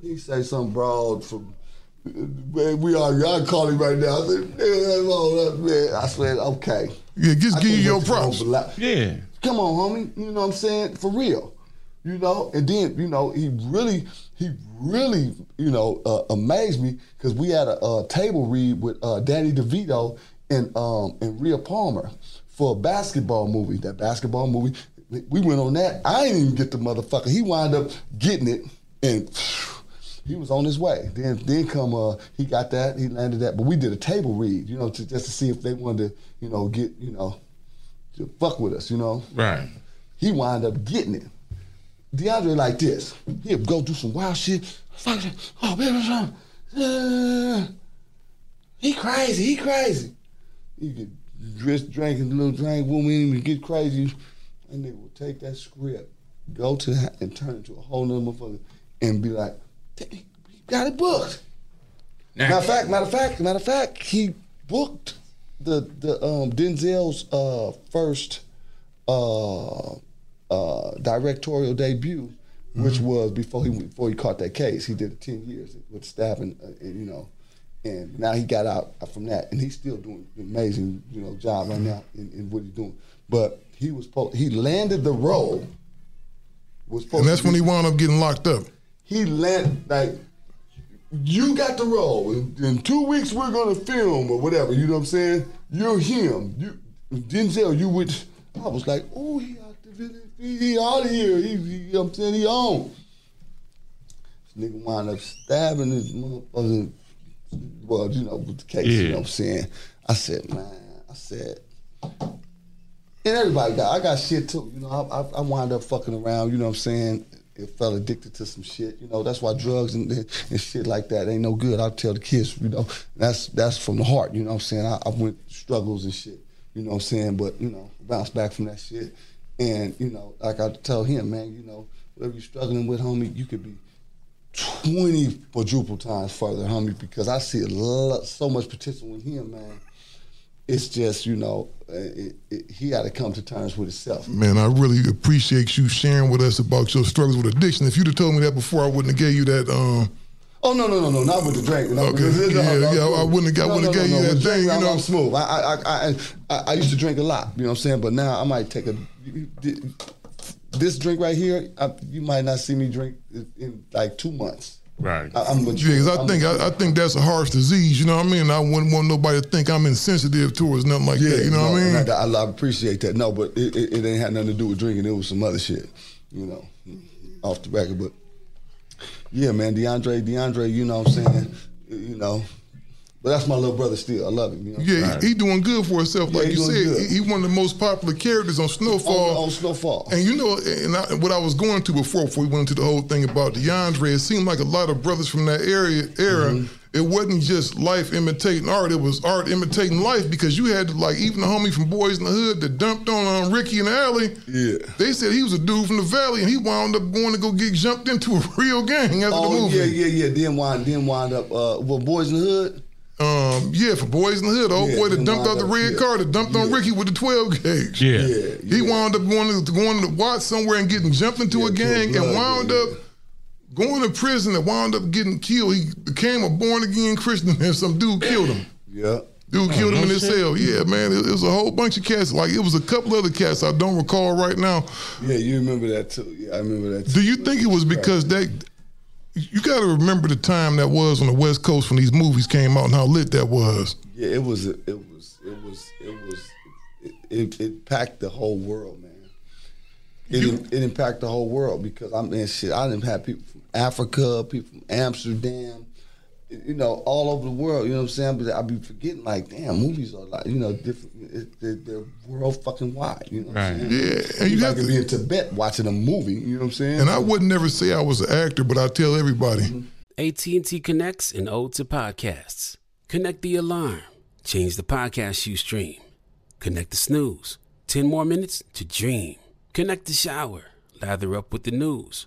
D: He say something broad from man, we are y'all call him right now. I said, man, all that, man. I said, okay.
C: Yeah, just
D: I
C: give you your props.
E: Yeah.
D: Come on, homie. You know what I'm saying? For real. You know, and then, you know, he really, he really, you know, uh, amazed me because we had a, a table read with uh, Danny DeVito and um and Rhea Perlman for a basketball movie. That basketball movie, we went on that. I didn't even get the motherfucker. He wound up getting it and he was on his way. Then then come uh he got that, he landed that. But we did a table read, you know, to, just to see if they wanted to, you know, get, you know, to fuck with us, you know.
E: Right.
D: He wound up getting it. DeAndre like this. He'll go do some wild shit. Fuck it. Oh, baby, what's wrong? Uh, he crazy. He crazy. He get dressed, drinking a little drink, woman, even get crazy. And they will take that script, go to that, and turn it to a whole nother motherfucker, and be like, "He got it booked. Matter of fact, matter of fact, matter of fact, he booked the the um, Denzel's uh, first uh, uh, directorial debut, which was before he before he caught that case. He did ten years with stabbing, uh, and, you know, and now he got out from that, and he's still doing an amazing you know job right now in, in what he's doing. But he was supposed, he landed the role. Was
C: And that's when he wound up getting locked up.
D: he land like you got the role. In, in two weeks we're gonna film or whatever. You know what I'm saying? You're him. You Denzel. You would. I was like, oh, he the he, he out of here. He, he, you know what I'm saying? He on. This nigga wound up stabbing his motherfucking. Well, you know, with the case. You know what I'm saying? I said, man. I said. And everybody got, I got shit too. You know, I, I, I wind up fucking around. You know what I'm saying? It fell addicted to some shit. You know, that's why drugs and, and shit like that ain't no good. I tell the kids, you know, that's that's from the heart. You know what I'm saying? I, I went struggles and shit. You know what I'm saying? But you know, bounced back from that shit. And you know, like I tell him, man, you know, whatever you're struggling with, homie, you could be 20 quadruple times further, homie, because I see a lot, so much potential in him, man. It's just, you know, it, it, he got to come to terms with himself.
C: Man, I really appreciate you sharing with us about your struggles with addiction. If you'd have told me that before, I wouldn't have gave you that. Um,
D: Oh no no no no! Not with the drink. No,
C: Okay.
D: no, no,
C: Yeah,
D: no,
C: yeah, I wouldn't have got-
D: no,
C: wouldn't have
D: no,
C: gave
D: no,
C: you that
D: With
C: thing,
D: drink,
C: you know.
D: I'm smooth. I, I I I I used to drink a lot. You know what I'm saying? But now I might take a this drink right here. I, you might not see me drink in like two months.
E: Right.
D: I, I'm mature.
C: yeah, 'cause I
D: I'm
C: think. I, I think that's a harsh disease. You know what I mean? I wouldn't want nobody to think I'm insensitive towards nothing like that. You know
D: no,
C: what I mean?
D: and I, I appreciate that. No, but it, it, it ain't had nothing to do with drinking. It was some other shit, you know, off the record. But Yeah, man, DeAndre, DeAndre, you know what I'm saying? You know, but that's my little brother still. I love him. You know?
C: Yeah, he, he doing good for himself. Like
D: he
C: you said, he, he one of the most popular characters on Snowfall.
D: On, on Snowfall.
C: And you know, and I, what I was going to before, before we went into the whole thing about DeAndre, it seemed like a lot of brothers from that area era.
D: Mm-hmm.
C: It wasn't just life imitating art; it was art imitating life because you had to, like even the homie from Boyz n the Hood that dumped on um, Ricky and the alley.
D: Yeah,
C: they said he was a dude from the valley, and he wound up going to go get jumped into a real gang after the
D: Oh
C: movie.
D: yeah, yeah, yeah. Then wind, then wind up. Uh, well, Boyz n the Hood.
C: Um, yeah, for Boyz n the Hood, old
D: Yeah,
C: boy that dumped out the red
D: yeah.
C: car that dumped on Ricky with the 12 gauge.
E: Yeah.
D: Yeah,
C: He wound up going to going to watch somewhere and getting jumped into a gang and
D: blood,
C: wound up going to prison and wound up getting killed. He became a born again Christian and some dude killed him.
D: Yeah.
C: Dude oh, killed
D: Oh,
C: him in his
D: shit.
C: cell. Yeah, man. It, it was a whole bunch of cats. Like it was a couple other cats I don't recall right now.
D: Yeah, you remember that too. Yeah, I remember that. Too.
C: Do you think it was because that you got to remember the time that was on the West Coast when these movies came out and how lit that was?
D: Yeah, it was. It was. It was. It was. It, it, it packed the whole world, man. It, it impacted the whole world because I mean, shit. I didn't have people from Africa, people from Amsterdam, you know, all over the world. You know what I'm saying? But I be forgetting, like, damn, movies are like, you know, different. It, they're, they're world fucking wide. You know what I'm
C: Right.
D: saying?
C: Yeah, and
D: and
C: you
D: you
C: have
D: to be in Tibet watching a movie. You know what I'm saying?
C: And I would never say I was an actor, but I tell everybody. Mm-hmm.
G: AT&T connects and ode to podcasts. Connect the alarm. Change the podcast you stream. Connect the snooze. 10 more minutes to dream. Connect the shower. Lather up with the news,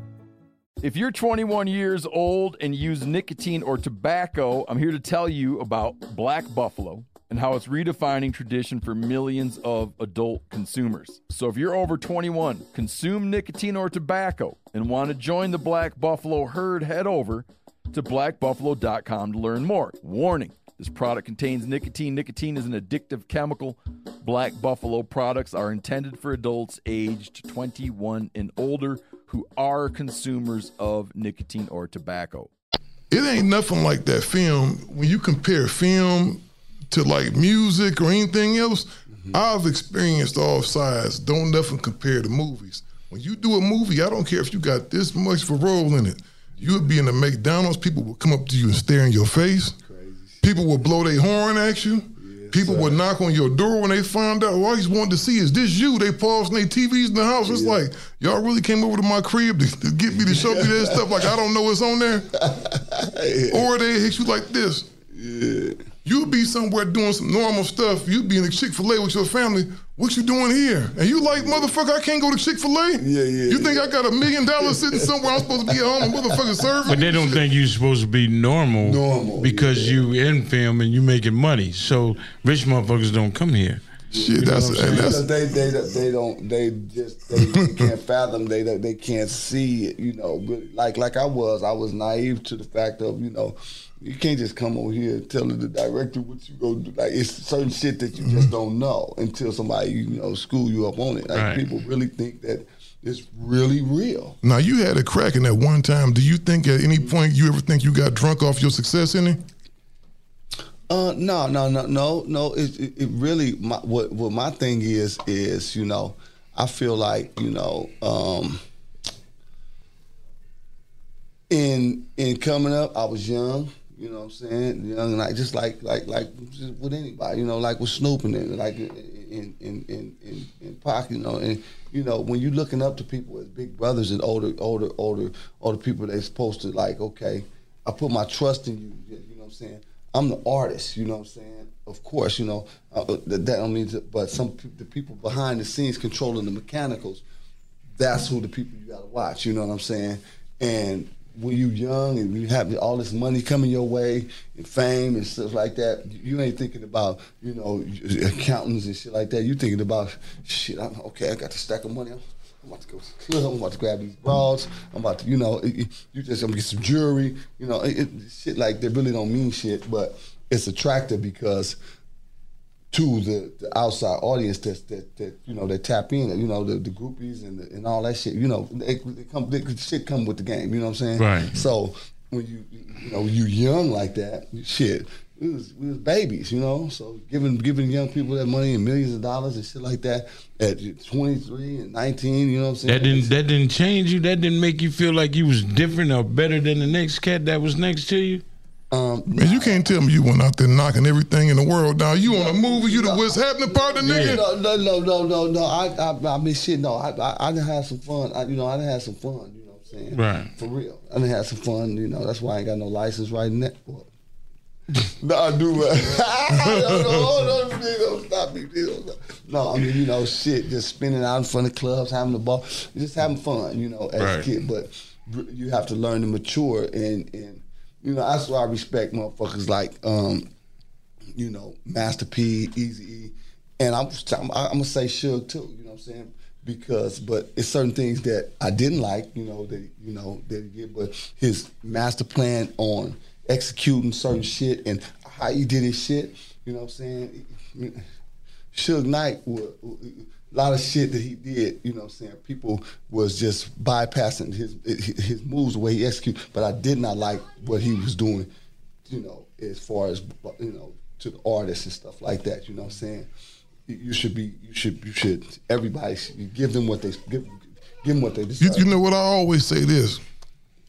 H: If you're 21 years old and use nicotine or tobacco, I'm here to tell you about Black Buffalo and how it's redefining tradition for millions of adult consumers. So if you're over 21, consume nicotine or tobacco, and want to join the Black Buffalo herd, head over to blackbuffalo.com to learn more. Warning. This product contains nicotine. Nicotine is an addictive chemical. Black Buffalo products are intended for adults aged 21 and older who are consumers of nicotine or tobacco.
C: It ain't nothing like that film. When you compare film to like music or anything else, mm-hmm. I've experienced all sides. Don't nothing compare to movies. When you do a movie, I don't care if you got this much of a role in it. You would be in the McDonald's, people would come up to you and stare in your face. People would blow their horn at you. People would knock on your door when they find out. Oh, All he's wanted to see is this you. They pausing their TVs in the house. It's like y'all really came over to my crib to, to get me to show me that stuff. Like I don't know what's on there. Or they hit you like this. You'd be somewhere doing some normal stuff. You'd be in a Chick Fil A with your family. What you doing here? And you like motherfucker? I can't go to Chick Fil A. Yeah, yeah. You think I got a million dollars sitting somewhere? I'm supposed to be at home and motherfucking serving.
E: But they don't think you're supposed to be normal,
D: normal
E: because you in film and you making money. So rich motherfuckers don't come here.
C: Shit,
E: that's- and
D: Because they they they don't they just they, they can't fathom they they can't see it you know but like like I was I was naive to the fact of you know you can't just come over here and tell the director what you go do like it's certain shit that you just don't know until somebody you know school you up on it like
C: Right.
D: people really think that it's really real
C: Now you had a crack in that one time. Do you think at any point you ever think you got drunk off your success in it?
D: Uh, no, no, no, no, no. It, it, it really, my, what, what my thing is, is you know, I feel like you know, um, in in coming up, I was young. You know what I'm saying? Young, like just like like like with anybody. You know, like with Snoop and like in in in in, in Pac. You know, and you know when you're looking up to people as big brothers and older older older older people, they're supposed to like, okay, I put my trust in you. You know what I'm saying? I'm the artist. You know what I'm saying? Of course, you know uh, that, that don't mean, to, but some the people behind the scenes controlling the mechanicals. That's who the people you gotta watch. You know what I'm saying? And when you young and you have all this money coming your way and fame and stuff like that, you ain't thinking about you know accountants and shit like that. You thinking about shit. I'm, okay, I got to stack of money. I'm, I'm about to go to the club. I'm about to grab these bras. I'm about to, you know, it- it- you just gonna get some jewelry. You know, it, shit like that really don't mean shit, but it's attractive because to the, the outside audience that, that that you know that tap in, you know, the, the groupies and the, and all that shit. You know, they, they come, they, shit come with the game. You know what I'm saying?
E: Right.
D: So when you you know you young like that, shit. We was, we was babies, you know. So giving giving young people that money and millions of dollars and shit like that at 23 and 19, you know what I'm saying?
E: That didn't that didn't change you. That didn't make you feel like you was different or better than the next cat that was next to you.
D: Um,
C: Man, you can't tell me you went out there knocking everything in the world down. You on a movie, you the what's happening part of the nigga.
D: No, no, no, no, no, no. I, I, I mean, shit. No, I, I, I done had some fun. I, you know, I done had some fun. You know what I'm saying?
E: Right.
D: For real. I done had some fun. You know, that's why I ain't got no license right now. Well, no, I do. man. no, no, no, no, please don't stop me. Please don't stop. No, I mean, you know, shit, just spinning out in front of clubs, having the ball, just having fun, you know, as a kid. But you have to learn to mature, and and you know, that's why I respect motherfuckers like, um, you know, Master P, Easy E, and I'm I'm, gonna say Suge too. You know what I'm saying? Because, but it's certain things that I didn't like. You know that you know that he did, but his master plan on executing certain shit and how he did his shit. You know what I'm saying? Suge Knight, wa- a lot of shit that he did, you know what I'm saying? People was just bypassing his his moves, the way he executed. But I did not like what he was doing, you know, as far as, you know, to the artists and stuff like that, you know what I'm saying? You- You should be, you should, you should, everybody should give them what they, give, give them what they deserve.
C: you know what? I always say this.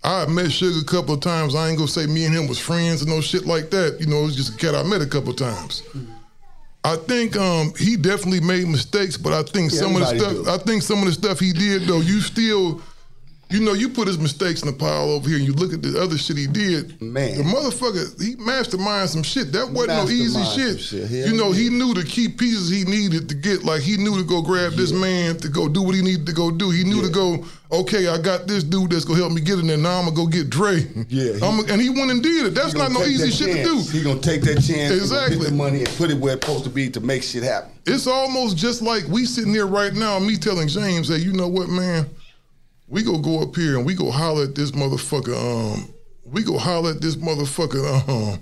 C: I met Sugar a couple of times. I ain't gonna say me and him was friends and no shit like that. You know, it was just a cat I met a couple of times. Mm-hmm. I think um, he definitely made mistakes, but I think
D: Yeah,
C: some of the stuff I think some of the stuff he did though, you still you know, you put his mistakes in the pile over here and you look at the other shit he did.
D: Man.
C: The motherfucker, he masterminded some shit. That wasn't no easy shit.
D: shit.
C: You know, he knew the key pieces he needed to get. Like, he knew to go grab this man to go do what he needed to go do. He knew to go, okay, I got this dude that's to help me get in there. Now I'm to go get Dre.
D: Yeah, he-
C: I'm, and he went and did it. That's not no easy shit
D: chance.
C: to do.
D: He gonna take that chance. gonna
C: Exactly.
D: Get the money and put it where it's supposed to be to make shit happen.
C: It's almost just like we sitting here right now, me telling James, hey, you know what, man? We go go up here and we go holler at this motherfucker. Um, we go holler at this motherfucker. Um,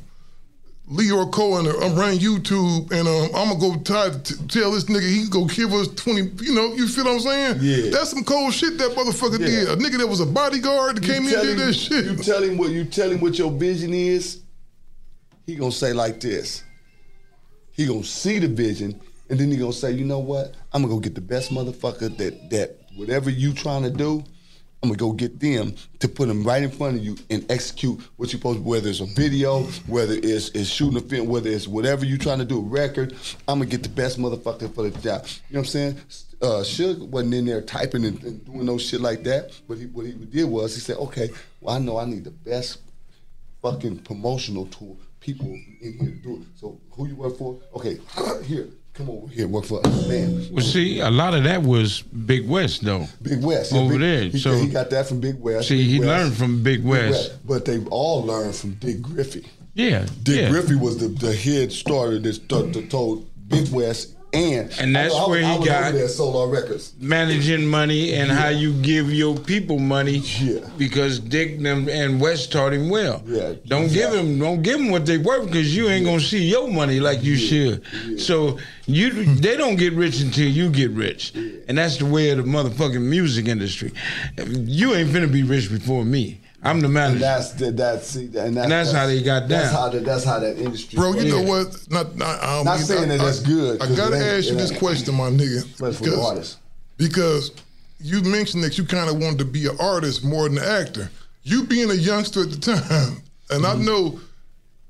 C: Lyor Cohen. I'm running YouTube, and um, I'm gonna go try to t- tell this nigga he go give us twenty. You know, you feel what I'm saying?
D: Yeah.
C: That's some cold shit that motherfucker
D: Yeah.
C: did. A nigga that was a bodyguard that came in and did that shit.
D: You tell him what you tell him what your vision is. He gonna say like this. He gonna see the vision, and then he gonna say, you know what? I'm gonna go get the best motherfucker that that whatever you trying to do. I'm gonna go get them to put them right in front of you and execute what you're supposed to. Whether it's a video, whether it's, it's shooting a film, whether it's whatever you're trying to do, a record. I'm gonna get the best motherfucker for the job. You know what I'm saying? Uh, Suge wasn't in there typing and, and doing no shit like that. But he, what he did was he said, okay, well I know I need the best fucking promotional tool people in here to do it. So who you work for? Okay, here, come over here, work for us, man.
E: Well, see, a lot of that was Big West though.
D: Big West yeah,
E: over
D: Big-
E: there.
D: He,
E: so
D: he got that from Big West.
E: see,
D: Big
E: he
D: West,
E: learned from Big
D: Big
E: West.
D: but they all learned from Dick Griffey.
E: Yeah,
D: Dick
E: yeah.
D: Griffey was the, the head starter that started, to told Big West and
E: And that's
D: I, I,
E: where
D: I
E: he got-
D: there Solar Records.
E: managing money and how you give your people money.
D: Yeah.
E: Because Dick and, them- West taught him well.
D: Yeah.
E: Don't give him don't give him what they worth because you ain't gonna see your money like you should. So you they don't get rich until you get rich, and that's the way of the motherfucking music industry. You ain't finna be rich before me. I'm the manager.
D: And that's the, that's see, and that's,
E: And that's how they got down.
D: That's how the, that's how that industry.
C: Bro, you know what? Not, not, I don't
D: Not
C: mean-
D: saying
C: I,
D: that that's
C: I-
D: good,
C: I gotta ask you
D: it
C: this question, my nigga.
D: But for the artist.
C: because you mentioned that you kind of wanted to be an artist more than an actor. You being a youngster at the time, and
D: Mm-hmm.
C: I know,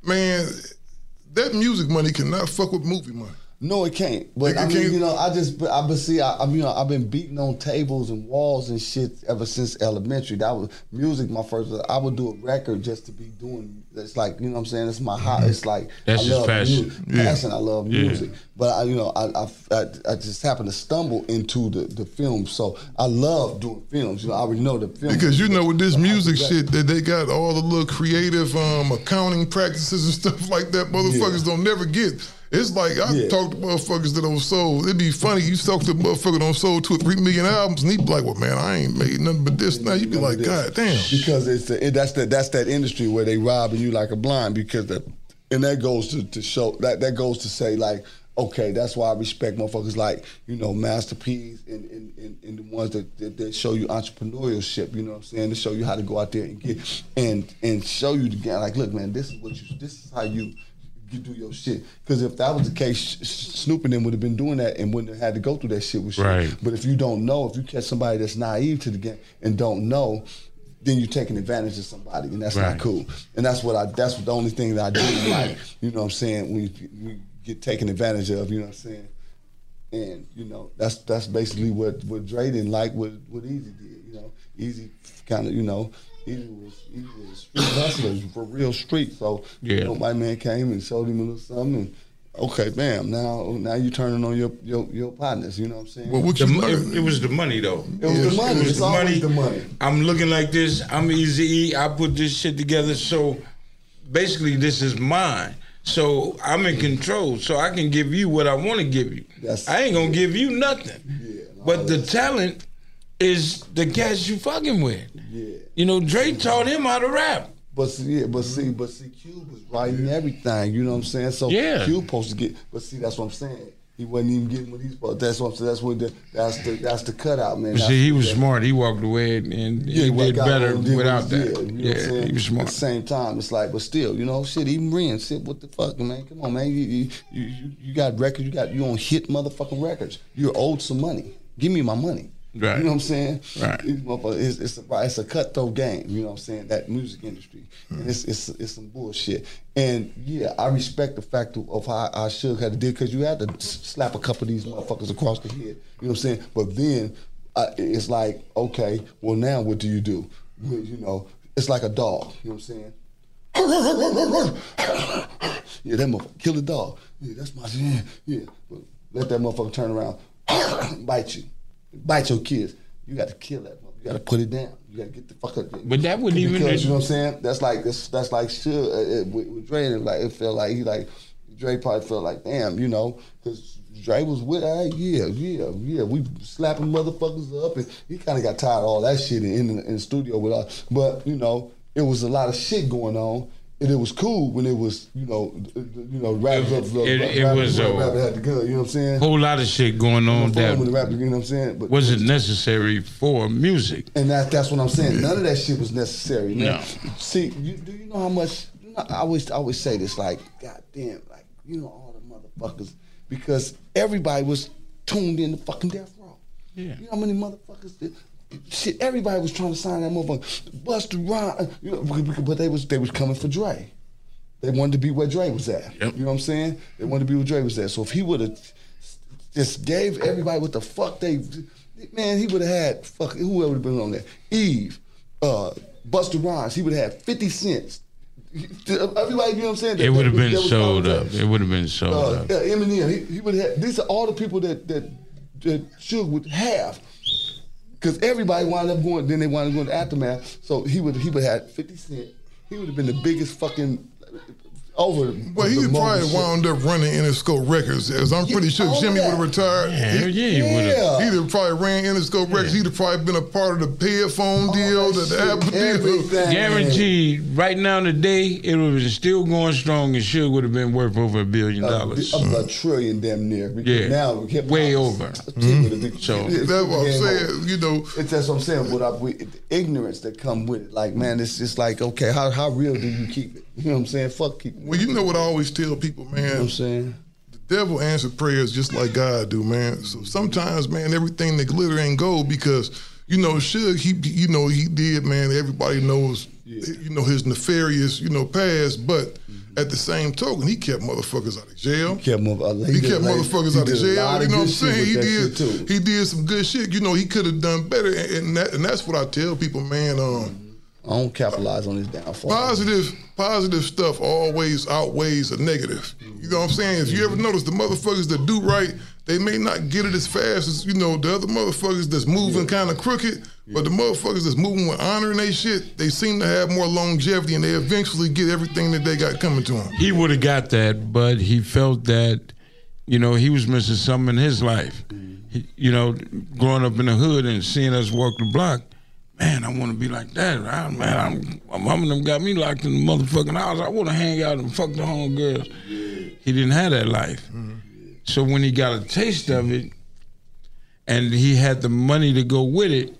C: man, that music money cannot fuck with movie money.
D: No, it can't. But
C: It
D: I mean,
C: can't-
D: you know, I just, but I, but see, I, mean, you know, I've been beating on tables and walls and shit ever since elementary. That was music. My first, I would do a record just to be doing. It's like you know what I'm saying. It's my hobby. It's like
E: Mm-hmm. That's
D: I
E: his
D: love
E: passion.
D: Music.
E: Yeah.
D: Passion. I love
E: Yeah.
D: music. But I, you know, I, I, I, I just happened to stumble into the the film. So I love doing films. You know, I already know the film
C: Because you know with this music shit that they got all the little creative um, accounting practices and stuff like that. Motherfuckers don't never get. It's like I
D: Yeah.
C: talk to motherfuckers that don't sold. It'd be funny. You talk to a motherfucker that don't sold two or three million albums, and he'd be like, "Well, man, I ain't made nothing but this." Now you'd be like, "God damn."
D: because it's the, it, that's that that's that industry where they robbing you like a blind because the, and that goes to, to show that that goes to say like okay that's why I respect motherfuckers like you know Master P's and, and, and, and the ones that, that, that show you entrepreneurship you know what I'm saying to show you how to go out there and get and and show you the game like look man this is what you this is how you you do your shit. Because if that was the case, Snoop and them would have been doing that and wouldn't have had to go through that shit with shit.
E: Right.
D: But if you don't know, if you catch somebody that's naive to the game and don't know, then you're taking advantage of somebody, and that's
E: Right.
D: not cool. And that's what I. That's the only thing that I do like. You know what I'm saying? When you, you get taken advantage of, you know what I'm saying? And you know that's that's basically what what Dre didn't like what what Eazy did. You know, Eazy kind of you know. Eazy was, Eazy was a street hustler for real street. So
E: Yeah.
D: you know, my man came and showed him a little something. And, okay, bam. Now now you turning on your your, your partners. You know what I'm saying?
C: Well, what
E: The
C: you
E: it, it was the money though.
D: It was the money.
E: It was
D: It's
E: the money.
D: the money.
E: I'm looking like this. I'm Eazy I put this shit together. So basically, this is mine. So I'm in control. So I can give you what I want to give you. I ain't gonna give you nothing. but the talent is the cats you fucking with.
D: Yeah.
E: You know, Dre taught him how to rap.
D: But see, yeah, but see, but see, Cube was writing everything. You know what I'm saying? So
E: Yeah.
D: Cube supposed to get. But see, that's what I'm saying. He wasn't even getting what he's supposed. That's what I'm saying. That's what the that's the that's the cutout, man. That's
E: see, he was
D: that-
E: smart. He walked away and, and
D: Yeah,
E: he did better
D: did
E: without that.
D: did, you know
E: yeah, he was smart.
D: At the same time, it's like, but still, you know, shit. Even Ren, shit. What the fuck, man? Come on, man. You you you, you- you got records. You got you on hit motherfucking records. You're owed some money. Give me my money.
E: Right.
D: You know what I'm saying?
E: Right.
D: It's, it's, a, it's a cutthroat game. You know what I'm saying? That music industry.
E: Hmm.
D: And it's, it's it's some bullshit. And yeah, I respect the fact of, of how I should have did because you had to slap a couple of these motherfuckers across the head. You know what I'm saying? But then uh, it's like, okay, well now what do you do? Well, you know, it's like a dog. You know what I'm saying? yeah, that motherfucker kill the dog. Yeah, that's my yeah, yeah. But let that motherfucker turn around, bite you, bite your kids. You got to kill that. You got to put it down. You got to get the fuck up.
E: But that wouldn't even-
D: you know what I'm saying. That's like that's that's like shit uh, uh, with, with Dre. And like it felt like he like Dre probably felt like damn, you know, because Dre was with her. Yeah, yeah, yeah. We slapping motherfuckers up, and he kind of got tired of all that shit in, in, in the studio with us. But you know, it was a lot of shit going on. And it was cool when it was, you know, you know, rap, up. rap,
E: It- it
D: rap,
E: was
D: rap,
E: a-
D: rap had the gun. You know what I'm saying?
E: Whole lot of shit going on
D: Fun when the
E: that
D: rap, you know what I'm saying? But
E: wasn't necessary for music.
D: and that, that's what I'm saying. None of that shit was necessary, man.
E: No.
D: See, you, do you know how much? You know, I always, I always say this, like, God damn, like, you know, all the motherfuckers, because everybody was tuned in to fucking death row.
E: Yeah.
D: You know how many motherfuckers? Did, shit, everybody was trying to sign that motherfucker. Busta Rhymes, you know, but- they was they was coming for Dre. They wanted to be where Dre was at. You know what I'm saying? They wanted to be where Dre was at. So if he would have just gave everybody what the fuck they, man, he would have had fuck whoever would have been on there. Eve, uh, Busta Rhymes, he would have had 50 cents. Everybody, you know what I'm saying?
E: It would have been sold up. It would have been sold
D: uh,
E: up.
D: yeah, Eminem, he, he would have. These are all the people that that that Suge would have, because everybody wound up going. Then they wound up going to aftermath. So he would he would have had fifty cent. He would have been the biggest fucking over.
C: Well, he probably
D: moment
C: wound up running Interscope Records, as I'm pretty sure Jimmy would have retired.
E: Yeah, hell yeah, he would've.
D: Yeah.
C: He'd have probably ran Interscope Records. He'd have probably been a part of the payphone oh, deal, the, the Apple deal.
E: Guaranteed, right now today, it was still going strong and Suge would have been worth over a billion dollars.
D: A, a trillion damn near. Because
E: Yeah.
D: Now hip
E: Way over. Mm-hmm.
D: So
C: That's what I'm saying. You know,
D: it's that's what I'm saying. What I, with the ignorance that come with it, like man, it's just like okay, how how real do you keep it? You know what I'm saying? Fuck it.
C: well, you know what I always tell people, man.
D: You know what I'm saying?
C: The devil answers prayers just like God do, man. So sometimes, man, everything that glitter ain't gold because you know, Suge, he, you know, he did, man. Everybody knows, you know, his nefarious, you know, past. But at the same token, he kept motherfuckers out of jail.
D: He kept, mother- uh,
C: He, kept
D: like,
C: motherfuckers
D: he
C: out of jail. You know what I'm saying? He did. He did some good shit. You know, he could have done better, and, and that, and that's what I tell people, man. Um,
D: I don't capitalize on his downfall.
C: Positive, positive stuff always outweighs a negative. You know what I'm saying? If you ever notice the motherfuckers that do right, they may not get it as fast as you know the other motherfuckers that's moving kind of crooked, but the motherfuckers that's moving with honor and they shit, they seem to have more longevity and they eventually get everything that they got coming to them.
E: He would have got that, but he felt that, you know, he was missing something in his life. He, you know, growing up in the hood and seeing us walk the block, man, I want to be like that. I, man, I'm, my mom and them got me locked in the motherfucking house. I want to hang out and fuck the home girls. He didn't have that life. Mm-hmm. So when he got a taste of it, and he had the money to go with it,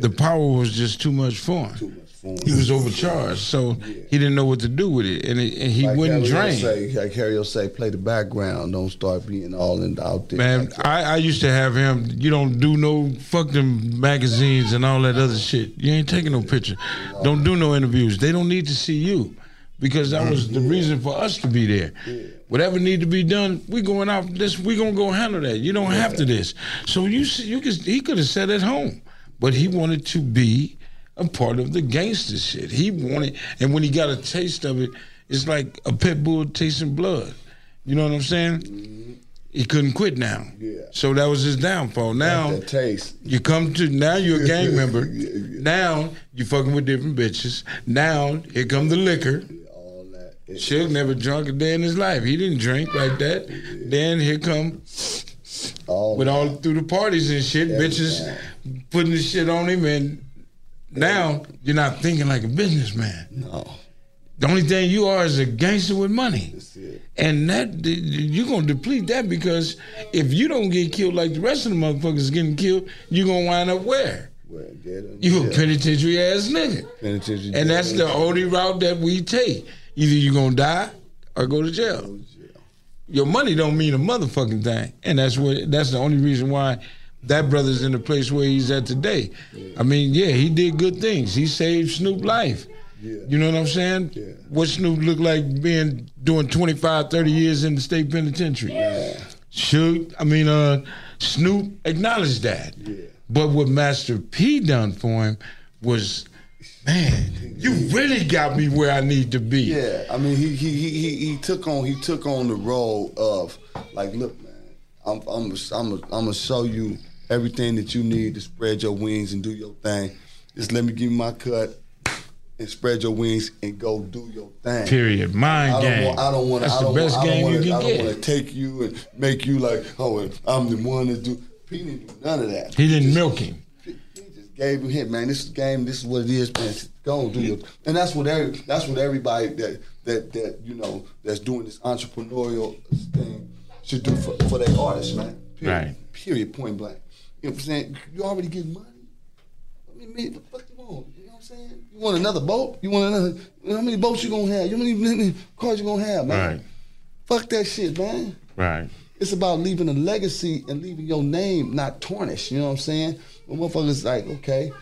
E: the power was just too much for him. He was overcharged, so he didn't know what to do with it, and, it, and he
D: Like
E: wouldn't
D: Harry
E: drain.
D: Say, like Harry will say, play the background. Don't start being all in out there.
E: Man, I, I used to have him. You don't do no fuck them magazines and all that other shit. You ain't taking no picture. Don't do no interviews. They don't need to see you because that was the reason for us to be there. Whatever need to be done, we going out. This we gonna go handle that. You don't have to this. So you you could he could have said at home, but he wanted to be a part of the gangster shit. He wanted, and when he got a taste of it, it's like a pit bull tasting blood. You know what I'm saying? He couldn't quit now.
D: Yeah.
E: So that was his downfall. Now
D: that taste.
E: you come to now you're a gang member. Yeah. Now you fucking with different bitches. Now here come the liquor. All that. It's Suge never drunk a day in his life. He didn't drink like that. Then here come with all through the parties and shit, bitches putting the shit on him, and now you're not thinking like a businessman.
D: No.
E: The only thing you are is a gangster with money. And that you're gonna deplete that because if you don't get killed like the rest of the motherfuckers getting killed, you're gonna wind up where? You a penitentiary ass nigga.
D: Penitentiary
E: And that's the only route that we take. Either you're gonna die or go to jail. Your money don't mean a motherfucking thing. And that's what that's the only reason why that brother's in the place where he's at today. I mean, yeah, he did good things. He saved Snoop life. You know what I'm saying? What Snoop looked like being doing 25, 30 years in the state penitentiary. Shoot, I mean, uh, Snoop acknowledged that. But what Master P done for him was, man, you really got me where I need to be.
D: Yeah, I mean, he he he he, he took on he took on the role of like, look, man, I'm I'm I'm I'm gonna show you everything that you need to spread your wings and do your thing. Just let me give you my cut and spread your wings and go do your thing.
E: Period. Mind
D: I
E: game.
D: Want, I don't want.
E: That's
D: I
E: the
D: don't
E: best
D: want,
E: game
D: don't
E: you can
D: I don't want to take you and make you like, oh, I'm the one that do. He didn't do none of that.
E: He didn't milk him.
D: He just gave him hit, man. This is the game. This is what it is, man. Go do your. And that's what every. That's what everybody that that that you know that's doing this entrepreneurial thing should do for, for their artists, man. Period.
E: Right.
D: Period. Point blank. You know what I'm saying? You already get money. I mean, man, what the fuck you want? You know what I'm saying? You want another boat? You want another? You know how many boats you gonna have? You know how many, how many cars you gonna have, man?
E: Right.
D: Fuck that shit, man.
E: Right.
D: It's about leaving a legacy and leaving your name not tarnished. You know what I'm saying? When motherfuckers like, okay,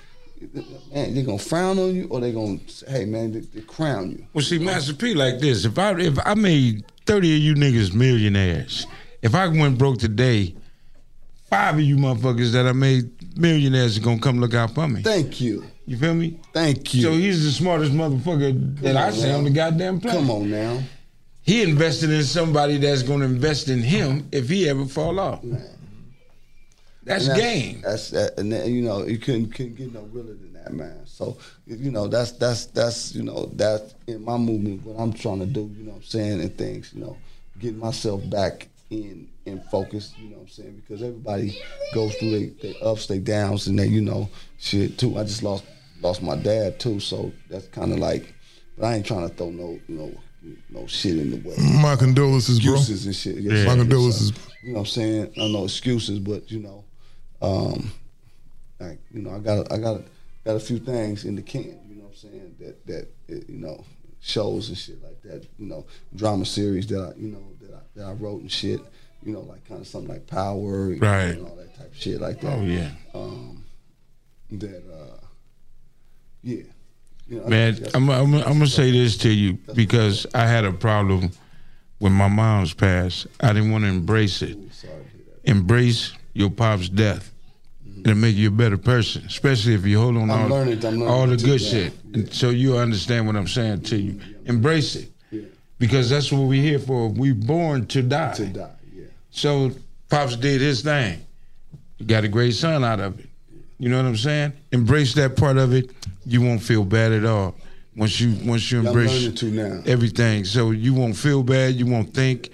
D: man, they're gonna frown on you or they gonna say, hey man, they, they crown you.
E: Well, see, Master P like this. If I if I made thirty of you niggas millionaires, if I went broke today, five of you motherfuckers that I made millionaires are gonna come look out for me.
D: Thank you.
E: You feel me?
D: Thank you.
E: So he's the smartest motherfucker that I see on the goddamn planet.
D: Come on now.
E: He invested in somebody that's gonna invest in him if he ever fall off. That's,
D: And
E: game.
D: That's that, and that, you know you couldn't couldn't get no realer than that. man. So you know, that's that's that's you know that in my movement, what I'm trying to do, you know, what I'm saying, and things, you know, getting myself back in in focus, you know, what I'm saying, because everybody goes through their they ups, they downs, and they, you know, shit too. I just lost lost my dad too, so that's kind of like, but I ain't trying to throw no, you know. No shit in the way.
C: My condolences, bro.
D: excuses and shit.
C: Yeah. My condolences.
D: So, you know what I'm saying? I know excuses, but you know, um, like you know, I got I got got a few things in the can. You know what I'm saying? That that it, you know shows and shit like that. You know, drama series that I you know that I, that I wrote and shit. You know, like kind of something like Power, know,
E: Right.
D: and all that type of shit like that.
E: Oh, yeah.
D: Um, that uh, yeah. You know,
E: Man, I'm, I'm, I'm gonna say this to you because I had a problem when my mom's passed. I didn't want to embrace it. Embrace your pop's death. It'll make you a better person, especially if you hold on
D: Mm-hmm.
E: All, all the good
D: that.
E: shit. And so you understand what I'm saying to you. Embrace it. Because that's what we're here for. We're born to die. To
D: die, yeah.
E: So Pops did his thing. You got a great son out of it. You know what I'm saying? Embrace that part of it. You won't feel bad at all once you once you embrace
D: learning to now.
E: everything. So you won't feel bad. You won't think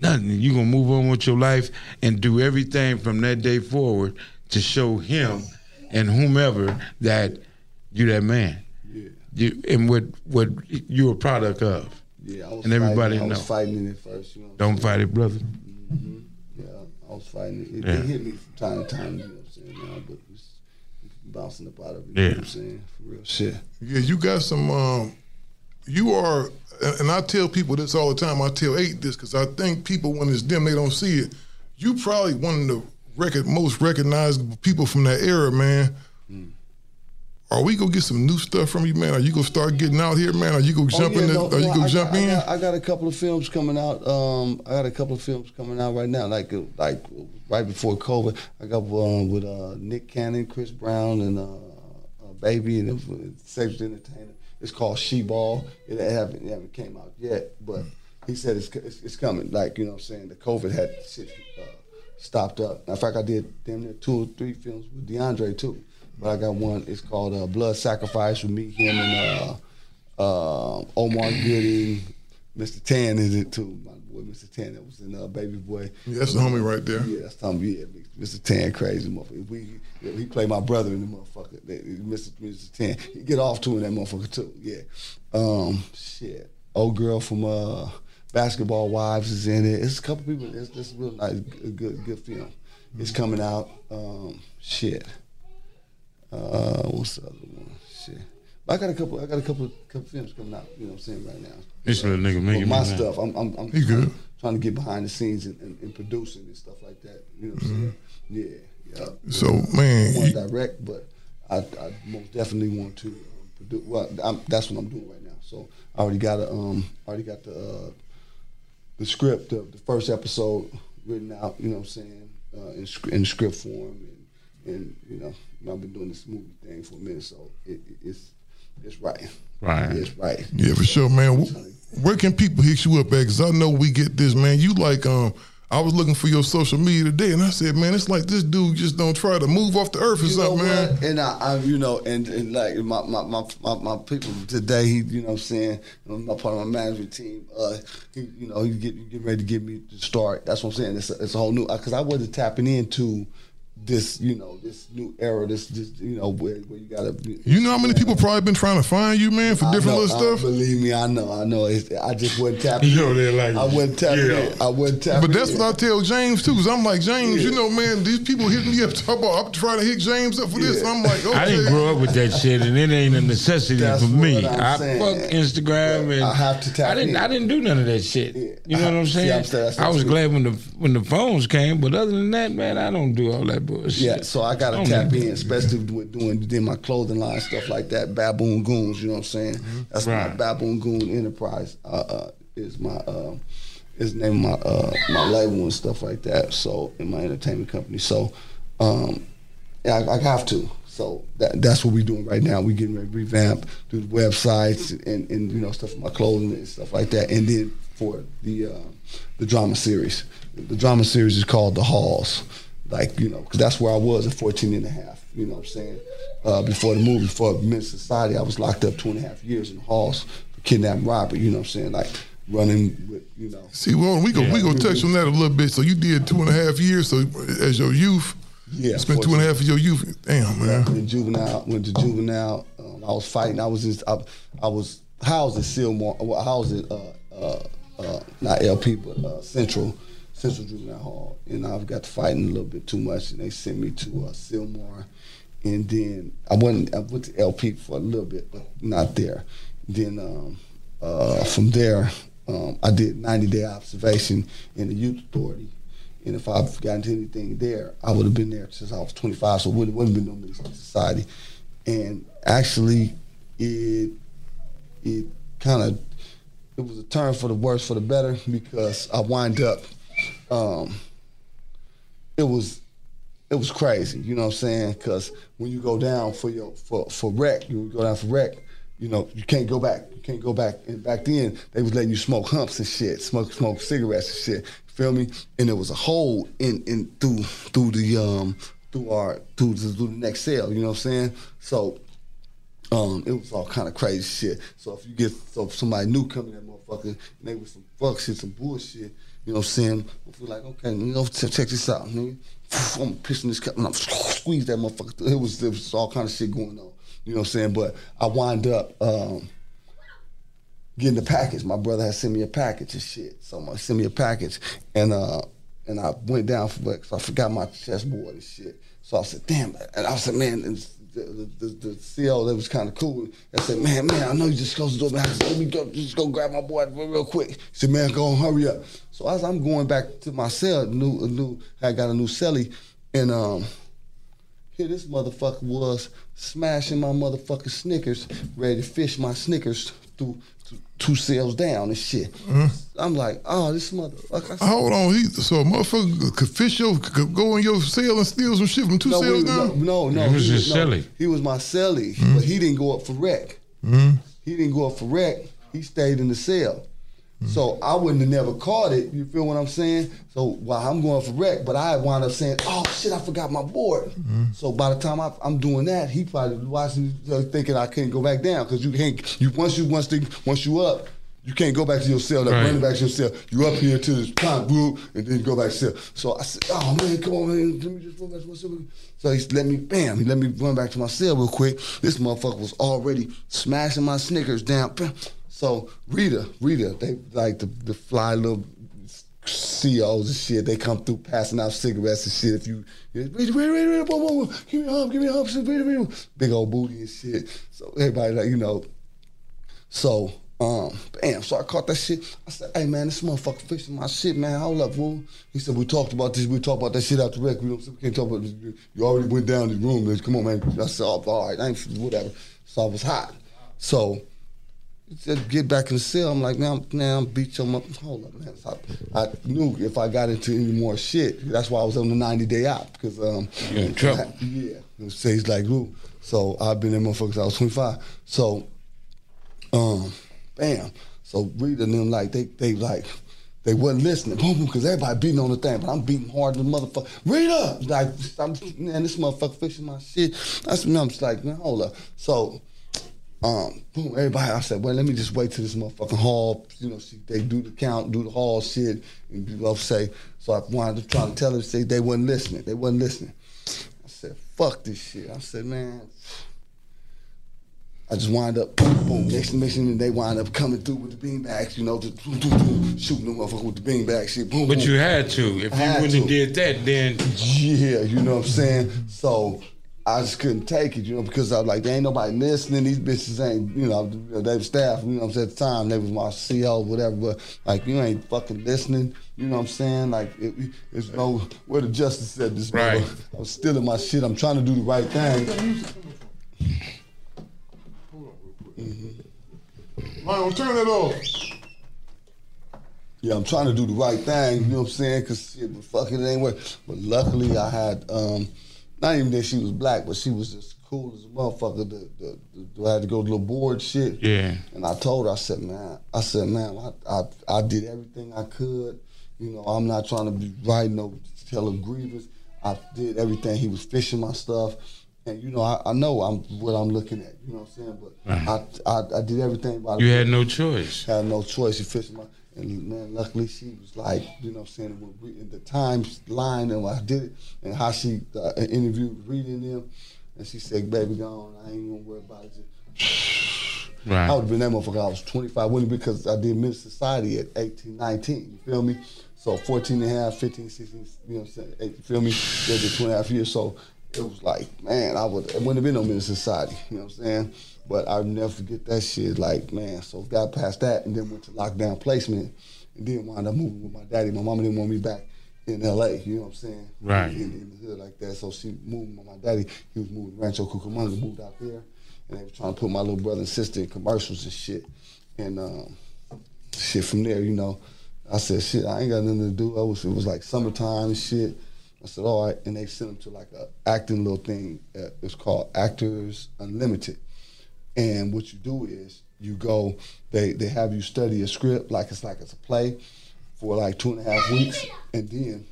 E: nothing. You gonna move on with your life and do everything from that day forward to show him and whomever that you that man.
D: Yeah.
E: You and what what you a product of.
D: Yeah, I was
E: and everybody
D: fighting, I was fighting in it first. You know
E: Don't fight it, brother.
D: Hmm Yeah, I was fighting it. It,
E: Yeah.
D: it hit me from time to time, you know what I'm saying? Now, but it's bouncing up out of it. You
C: Yeah.
D: know what I'm saying? For real shit.
C: Yeah, you got some. Um, you are, and and I tell people this all the time. I tell Eiht this because I think people when it's them they don't see it. You probably one of the record most recognizable people from that era, man. Are we gonna get some new stuff from you, man? Are you gonna start getting out here, man? Are you gonna jump
D: Oh, yeah,
C: in? The,
D: no,
C: are you gonna
D: I
C: jump
D: got,
C: in?
D: I got, I got a couple of films coming out. Um, I got a couple of films coming out right now, like like right before COVID. I got one with uh, Nick Cannon, Chris Brown, and uh, uh, Baby, and it was Safety Entertainment. It's called She Ball. It haven't, it haven't came out yet, but he said it's, it's it's coming. Like you know, what I'm saying the COVID had shit uh, stopped up. In fact, I did damn near two or three films with DeAndre too. But I got one. It's called uh, Blood Sacrifice with me, him, and uh, uh, Omar Gooding. Mr. Tan is it too. My boy, Mr. Tan, that was in uh, Baby Boy.
C: Yeah, that's the homie right there.
D: Yeah, that's Tom. Yeah, Mr. Tan, crazy motherfucker. We, he played my brother in the motherfucker. Mr. Mr. Tan, he get off to in that motherfucker too. Yeah. Um, shit. Old girl from uh, Basketball Wives is in it. It's a couple people. It's, it's a real nice, a good, good film. It's coming out. Um, shit. Uh, what's the other one? Shit. I got a couple. I got a couple, couple films coming out. You know what I'm saying right now.
E: This little nigga
D: But
E: making
D: my
E: mad.
D: stuff. I'm, I'm, I'm
C: good.
D: trying to get behind the scenes and, and, and producing and stuff like that. You know what I'm saying? Yeah. yeah.
C: Mm-hmm. So, man,
D: I want to direct, but I, I most definitely want to um, produce. Well, I'm, that's what I'm doing right now. So I already got a, um, already got the uh, the script, the, the first episode written out. You know what I'm saying? Uh, in, in script form, and, and you know, I've been doing this movie thing for a minute, so it, it, it's it's right.
E: Right.
D: It's right.
C: Yeah, for sure, man. Where can people hit you up at? Because I know we get this, man. You like, um, I was looking for your social media today, and I said, man, it's like this dude just don't try to move off the earth or
D: You know
C: something, man.
D: what? And I, I, you know, and, and like my, my, my, my, my people today, he, you know what I'm saying, my part of my management team, uh, he, you know, he's getting, getting ready to get me to start. That's what I'm saying. It's a, it's a whole new, because I wasn't tapping into this, you know, this new era, this, this you know, where, where you gotta.
C: You know how many people probably been trying to find you, man, for
D: I
C: different
D: know,
C: little
D: I-
C: stuff?
D: believe me, I know, I know. It's, I just wasn't tapping.
E: You know they're like,
D: I wasn't tapping.
E: yeah.
D: I wasn't tapping.
C: But that's
D: in.
C: what I tell James too. Cause I'm like James,
D: Yeah.
C: you know, man, these people hitting me up talk about I'm trying to hit James up for this. And I'm like, okay.
E: I didn't grow up with that shit, and it ain't a necessity
D: That's
E: for me.
D: what I'm
E: I
D: saying.
E: fuck Instagram, and
D: I have to tap
E: I didn't.
D: in.
E: I didn't do none of that shit. You know what I'm
D: See,
E: saying?
D: I'm saying that's
E: I was
D: what-
E: glad when the when the phones came, but other than that, man, I don't do all that bullshit.
D: Yeah, so I gotta
E: don't
D: tap
E: need-
D: in, especially with doing doing my clothing line stuff like that. Baboon Goons, you know what I'm saying? That's my Baboon Goon Enterprise. Uh, uh, is my uh, is the name of my uh, my label and stuff like that. So in my entertainment company. So um, yeah, I, I have to. So that, that's what we're doing right now. We're getting ready to revamp, the websites and, and you know stuff for my clothing and stuff like that. And then for the uh, the drama series, the drama series is called The Halls. Like you know, because that's where I was at 14 and a half. You know what I'm saying? Uh, before the movie, before Men's Society, I was locked up two and a half years in the halls for kidnapping robbery. You know what I'm saying? Like running with you know.
C: See, well, we go we go touch on that a little bit. So you did two and a half years. So as your youth,
D: Yeah,
C: spent two and a half of your youth. Damn, man.
D: in juvenile, went to juvenile. Um, I was fighting. I was in, I, I was housed at Sylmar. Well, housed at uh, uh, uh, not LP, but uh, Central Central Juvenile Hall. And I've got fighting a little bit too much, and they sent me to uh, Sylmar. And then I went I went to LP for a little bit, but not there. Then um, uh, from there, um, I did 90 day observation in the youth authority. And if I've gotten to anything there, I would have been there since I was 25, so it wouldn't, wouldn't have been no Menace 2 Society. And actually, it it kind of it was a turn for the worse for the better because I wind up. Um, it was it was crazy, you know what I'm saying? Because when you go down for your for for rec, you go down for rec, you know you can't go back. You can't go back. And back then they was letting you smoke humps and shit, smoke smoke cigarettes and shit. Feel me? And there was a hole in in through through the um through our through the, through the next cell. You know what I'm saying? So um, it was all kind of crazy shit. So if you get so if somebody new coming that motherfucker and they was some fuck shit, some bullshit, you know what I'm saying? I feel like, okay, you know, check, this out, nigga. I'm pissing this cup and I'm squeeze that motherfucker. It was, it was all kind of shit going on. You know what I'm saying? But I wind up um, getting the package. My brother had sent me a package and shit. So I sent me a package and uh and I went down for it 'cause I forgot my chessboard and shit. So I said, damn. And I said, man, and the, the, the, CO that was kind of cool. I said, man, man, I know you just closed the door, man. I said, let me go, just go grab my boy real quick. He said, man, go on, hurry up. So as I'm going back to my cell, new, a new, I got a new celly, and um, here this motherfucker was smashing my motherfucking Snickers, ready to fish my Snickers through, through two cells down and shit. I'm like, oh, this motherfucker.
C: Hold on, he, so a motherfucker could fish your, could go in your cell and steal some shit from two
D: no,
C: cells
D: we-
C: down?
D: no, no, no.
E: He was your
D: no,
E: celly.
D: He was my celly,
C: Mm-hmm.
D: but he didn't go up for rec.
C: Mhm.
D: He didn't go up for rec. He stayed in the cell.
C: Mm-hmm.
D: So I wouldn't have never caught it. You feel what I'm saying? So while I'm going for wreck, but I wound up saying, "Oh shit, I forgot my board."
C: Mm-hmm.
D: So by the time I, I'm doing that, he probably watching, uh, thinking I can't go back down because you can't. You once you once they, once you up. You can't go back to your cell, like
E: Right.
D: running back to your cell. You up here to this pond group, and then go back to cell. So I said, "Oh man, come on, man, let me just run back to my cell." So he let me, bam, he let me run back to my cell real quick. This motherfucker was already smashing my Snickers down. Bam. So Rita, Rita, they like the, the fly little CEOs and shit. They come through passing out cigarettes and shit. If you, Rita, Rita, Rita, whoa, whoa, whoa, give me a hump, give me a hump, Rita, Rita, big old booty and shit. So everybody like, you know, so, um, bam, so I caught that shit. I said, hey man, this motherfucker fixing my shit, man. Hold up, fool. He said, we talked about this, we talked about that shit out the rec. We, we can't talk about this. You already went down the room. Let's- Come on, man. I said, oh, all right, ain't whatever. So I was hot. So said, get back in the cell. I'm like, man, I'm, man, I'm beat your mother. Hold up, man. So I, I knew if I got into any more shit, that's why I was on the 90 day out. Because, um,
E: You're in trouble.
D: yeah. So he's like, ooh. So I've been in motherfuckers, I was 25. So um, bam. So reading them like they they like they wasn't listening. Boom, boom, because everybody beating on the thing, but I'm beating hard than motherfucker. Rita, like I'm man, this motherfucker fixing my shit. That's when I'm just like, man, hold up. So um, boom, everybody. I said, well, let me just wait till this motherfucking hall. You know, see, they do the count, do the hall shit, and people say. So I wanted to try to tell them, say they wasn't listening. They wasn't listening. I said, fuck this shit. I said, man. I just wind up, boom, boom. Next mission, and they wind up coming through with the beanbags, you know, just boom, boom, boom, shooting them motherfucker with the beanbag shit. Boom,
E: But
D: boom.
E: you had to. If
D: I
E: you wouldn't have did that, then
D: Yeah, you know what I'm saying? So I just couldn't take it, you know, because I was like, there ain't nobody listening. These bitches ain't, you know, they was staff, you know what I'm saying? At the time, they was my CO, whatever, but like, you ain't fucking listening, you know what I'm saying? Like, it, it's no, where the justice said this,
E: Right.
D: brother. I'm stealing my shit. I'm trying to do the right thing.
C: Lion, turn that off.
D: Yeah, I'm trying to do the right thing, you know what I'm saying? Because shit, but fuck it, it ain't work. But luckily, I had, um, not even that she was black, but she was just cool as a motherfucker. The, the, the, I had to go to the board shit.
E: Yeah.
D: And I told her, I said, man, I said, man, I, I, I did everything I could. You know, I'm not trying to be right, no, tell a grievance. I did everything. He was fishing my stuff, and you know, I, I know I'm what I'm looking at. You know what I'm saying? But
E: Right.
D: I, I I did everything. By the
E: You had no choice.
D: Had no choice. He fished my. And man, luckily she was like, you know, what I'm saying when we, in the times line and when I did it and how she uh, interviewed reading them, and she said, "Baby, go on. I ain't gonna worry about it."
E: Right.
D: I would have been that motherfucker. I was 25, wouldn't it? because I did Miss Society at 18, 19. You feel me? So 14 and a half, 15, 16, you know what I'm saying? You feel me? Did the half years. So it was like, man, I would, it wouldn't have been no Miss Society. You know what I'm saying? But I'll never forget that shit. Like, man, so got past that and then went to lockdown placement and then wound up moving with my daddy. My mama didn't want me back in LA, you know what I'm saying?
E: Right.
D: In, in the hood like that. So she moved with my daddy. He was moving to Rancho Cucamonga, moved out there. And they were trying to put my little brother and sister in commercials and shit. And um, shit from there, you know, I said, shit, I ain't got nothing to do. I was, it was like summertime and shit. I said, all right. And they sent him to like a acting little thing. Uh, it's called Actors Unlimited. And what you do is you go, they, they have you study a script like it's like it's a play for like two and a half weeks. And then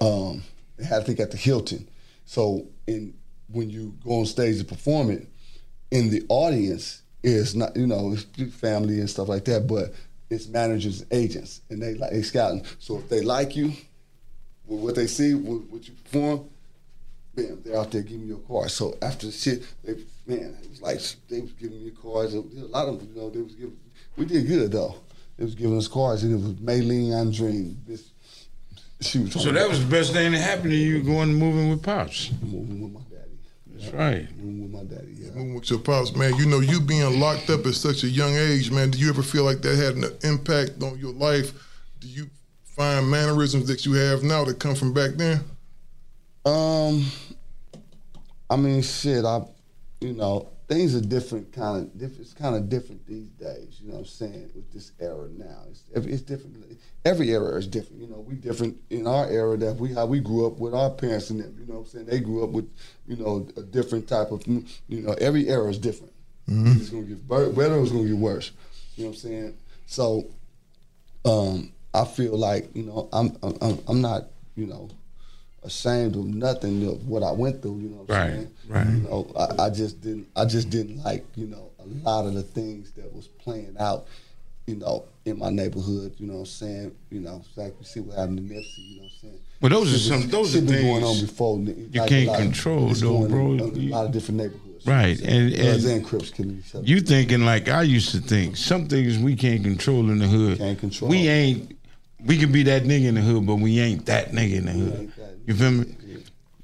D: um, they had to think at the Hilton. So in when you go on stage to perform it, in the audience is not you know it's family and stuff like that, but it's managers and agents, and they like they scouting. So if they like you, with what they see, with what you perform, bam, they're out there giving you a card. So after the shit, they man, it was like they was giving me cards. A lot of them, you know, they was giving. We did good though. They was giving us cards, and it was Maylene Andreen. This, she was
E: So that was the best thing that happened to you going and moving with pops.
D: moving with my daddy.
E: That's right.
D: Moving with my daddy. Yeah.
C: Moving with your pops, man. You know, you being locked up at such a young age, man. Do you ever feel like that had an impact on your life? Do you find mannerisms that you have now that come from back then?
D: Um, I mean, shit. I, you know, things are different. Kind of different. It's kind of different these days. You know what I'm saying? With this era now, it's it's different. Every era is different. You know, we different in our era that we how we grew up with our parents and them. You know what I'm saying? They grew up with you know a different type of. You know, every era is different.
C: Mhm.
D: It's gonna get better, it's gonna get worse. You know what I'm saying? So, um, I feel like you know I'm I'm I'm not you know ashamed of nothing of what I went through. You know what I'm
E: Right,
D: saying?
E: right.
D: You know, I, I just didn't I just didn't like you know a lot of the things that was playing out. You know, in my neighborhood. You know what I'm saying? You know, like we see what happened to Nipsey. You know what I'm saying?
E: Well, those are some- those
D: shit
E: are
D: been going on before.
E: you
D: like,
E: can't
D: of-
E: control, though, bro.
D: in A lot of different neighborhoods.
E: Right, and
D: Bloods
E: and
D: and Crips killing each other.
E: you thinking like I used to think. Some things we can't control in the hood.
D: Can't control.
E: We ain't. We can be that nigga in the hood, but we ain't that nigga in the hood. You feel me?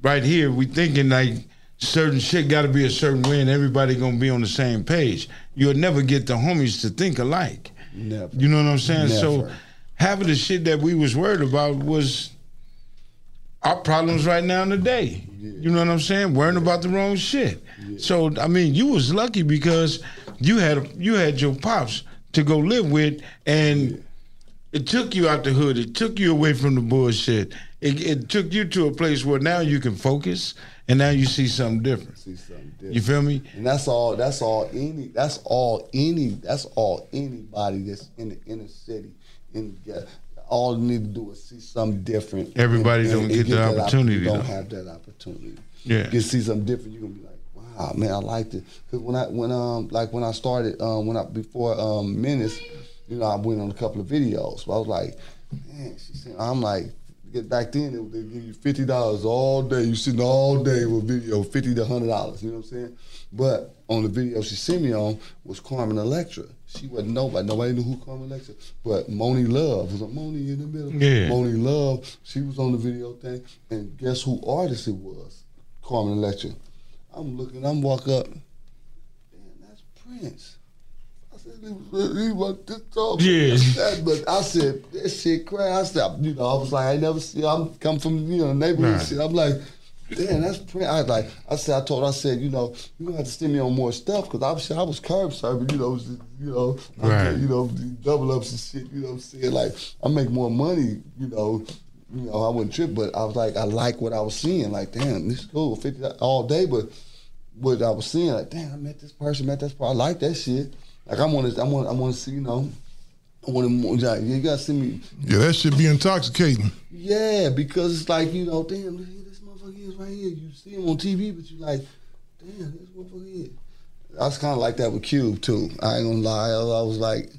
E: Right here, we thinking like certain shit got to be a certain way, and everybody gonna be on the same page. You'll never get the homies to think alike.
D: Never.
E: You know what I'm saying? So
D: Never.
E: half of the shit that we was worried about was our problems right now in and today. You know what I'm saying? Worrying about the wrong shit. So I mean, you was lucky because you had you had your pops to go live with, and it took you out the hood. It took you away from the bullshit. It, it took you to a place where now you can focus, and now you see something different.
D: See something different.
E: You feel me?
D: And that's all. That's all. Any. That's all. Any. That's all. Anybody that's in the inner city, in the, all you need to do is see something different.
E: Everybody don't get the
D: that opp-
E: opportunity,
D: you Don't
E: though.
D: have that opportunity.
E: Yeah.
D: You can see something different. You're gonna be like, wow, man, I liked it. Cause when I when um like when I started um when I before um Menace, you know, I went on a couple of videos. So I was like, man, she said, I'm like. Get back then, they, they give you fifty dollars all day. You sitting all day with video, fifty to hundred dollars. You know what I'm saying? But on the video she sent me on was Carmen Electra. She wasn't nobody. Nobody knew who Carmen Electra. But Monie Love was a Monie in the middle.
E: Yeah.
D: Monie Love. She was on the video thing, and guess who artist it was? Carmen Electra. I'm looking. I'm walk up. Damn, that's Prince. He was this tall.
E: Yeah.
D: That, but I said, this shit crazy. I said, you know, I was like, I never see. I'm come from you know neighborhood
E: Right.
D: shit. I'm like, damn, that's Prince. I was like, I said, I told, her, I said, you know, you gonna have to send me on more stuff because obviously I was curb serving. You know, just, you know,
E: Right.
D: did, you know, double ups and shit. You know, what I'm saying like I make more money. You know. You know, I wouldn't trip, but I was like, I like what I was seeing. Like, damn, this is cool, fifty all day. But what I was seeing, like, damn, I met this person, met this person. I like that shit. Like, I want to, I want, I want to see, you know, I want like, you gotta see me.
C: Yeah, that should be intoxicating.
D: Yeah, because it's like you know, damn, look here, this motherfucker is right here. You see him on TV, but you like, damn, this motherfucker is. I was kind of like that with Cube too. I ain't gonna lie. I, I was like,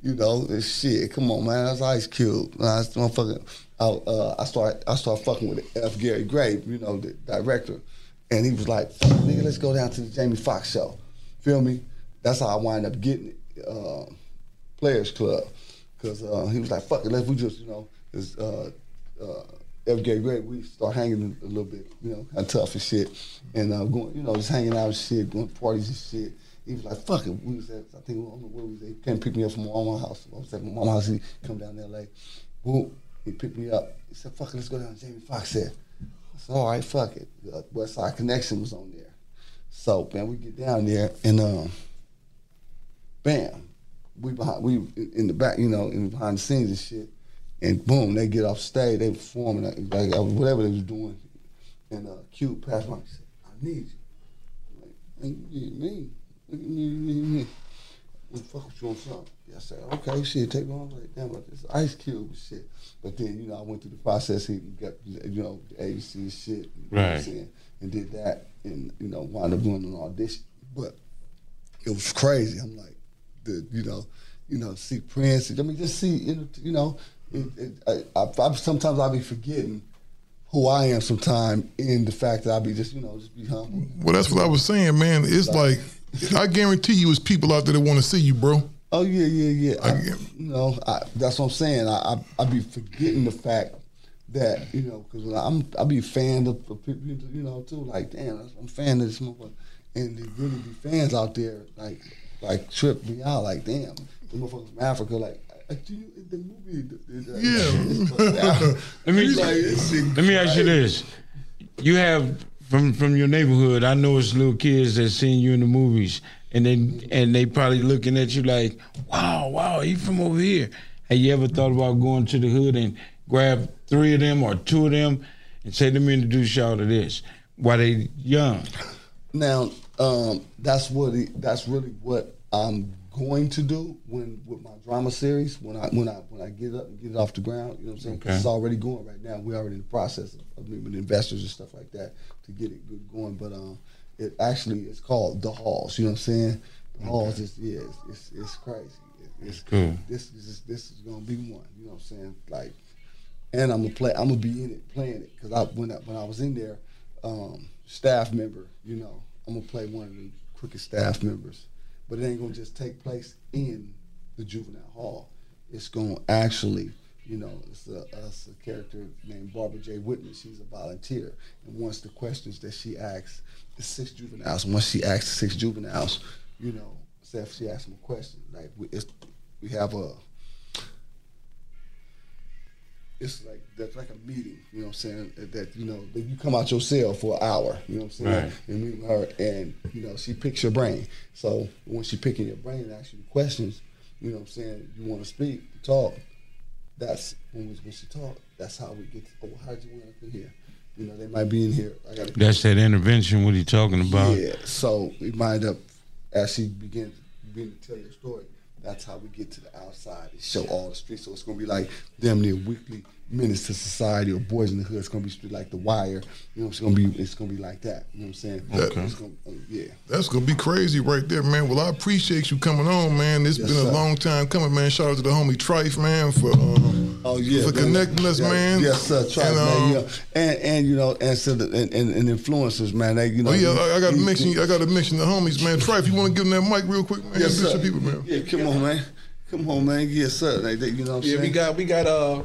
D: you know, this shit. Come on, man. That's Ice Cube. I was motherfucking. I, uh, I start. I start fucking with F. Gary Gray, you know, the director, and he was like, nigga, let's go down to the Jamie Foxx show." Feel me? That's how I wind up getting it. Uh, Players Club, because uh, he was like, "Fuck it, let's we just you know." It's, uh, uh, F. Gary Gray, we start hanging a little bit, you know, kind of tough and shit, and uh, going, you know, just hanging out and shit, going to parties and shit. He was like, "Fuck it." We was at, I think, I don't know where we was. at. He came pick me up from my mama's house. I was at my mama's house. He come down there like, Boom. He picked me up. He said, "Fuck it, let's go down." to Jamie Foxx said, I said, "All right, fuck it." Uh, Westside Connection was on there, so man, we get down there and um, bam, we behind, we in the back, you know, in behind the scenes and shit. And boom, they get off stage, they performing like, like uh, whatever they was doing. And uh, Cube passed by and said, "I need you." I'm like, "Man, you need me? What need me? me? Well, fuck with you on something. Yeah, I said, okay, shit, take me on. Like, damn, but this Ice Cube and shit. But then, you know, I went through the process. He got, you know, the agency and shit.
E: Right.
D: saying? And did that, and you know, wound up doing an audition. But it was crazy. I'm like, the you know, you know, see Prince. I mean, just see, you know, it, it, I, I, I, sometimes I'll be forgetting who I am. Sometime in the fact that I'll be just, you know, just be humble.
C: Well, that's what I was saying, man. It's like, I guarantee you, it's people out there that want to see you, bro.
D: Oh yeah, yeah, yeah. I, you know, I, that's what I'm saying. I, I I be forgetting the fact that you know because I'm I be a fan of, of people, you know, too. Like damn, I'm fan of this motherfucker, and there really be fans out there like like trip me out. Like damn, the motherfuckers from Africa, like. I- do you- The movie, the- the-
E: let me
D: Like,
E: let me ask you this: You have from from your neighborhood. I know it's little kids that seen you in the movies, and they and they probably looking at you like, "Wow, wow, he from over here." Have you ever thought about going to the hood and grab three of them or two of them and say, "Let me introduce y'all to this"? While they young.
D: Now, um, that's what it, that's really what I'm going to do when with my drama series when I when I when I get up and get it off the ground. You know what I'm saying? 'Cause
E: Okay.
D: It's already going right now. We're already in the process of, of meeting with investors and stuff like that to get it good going. But um, it actually is called the halls. You know what I'm saying? The halls is yeah, it's it's, it's crazy. It- it's
E: Cool.
D: This is this is gonna be one. You know what I'm saying? Like, and I'm gonna play. I'm gonna be in it playing it because I when I, when I was in there, um, staff member. You know, I'm gonna play one of the quickest staff members, but it ain't gonna just take place in the juvenile hall. It's gonna actually, you know, it's a, it's a character named Barbara J. Whitman. She's a volunteer, and once the questions that she asks, the six juveniles. Once she asks the six juveniles, you know, if she asks them a question, like we, we have a it's like that's like a meeting, you know what I'm saying? That- you know, that you come out your cell for an hour, you know what I'm saying?
E: Right.
D: And meet with her and you know, she picks your brain. So when she picking your brain and asks you questions, you know what I'm saying, you wanna speak, talk, that's when we when she talk, that's how we get to, oh how'd you end up in here? You know, they might be in here. I gotta
E: That's that intervention. What are you talking about?
D: yeah. So we wind up as she begins begin to tell your story. That's how we get to the outside and show all the streets. So it's gonna be like damn near weekly Menace 2 Society or Boyz n the Hood. It's gonna be straight like the wire. You know, it's gonna be it's gonna be like that. You know what I'm saying?
C: Okay.
D: It's gonna, uh, yeah.
C: That's gonna be crazy right there, man. Well, I appreciate you coming on, man. It's
D: Yes,
C: been a
D: sir.
C: long time coming, man. Shout out to the homie Trife, man, for um,
D: Oh yeah,
C: for
D: man.
C: connecting us,
D: Yeah,
C: man.
D: Yes, sir. Try,
C: And,
D: man.
C: um,
D: Yeah. And and you know, and so the, and, and, and influencers, man. They you know.
C: Oh yeah, I, I got to
D: you-
C: mention. I got to mention the homies, man. Trife, you want to give them that mic real quick, man?
D: Yes, sir.
C: people, man.
D: Yeah, come on, man. Come on, man. Yes, sir. Like, they- you know what I'm
I: Yeah,
D: saying?
I: we got we got uh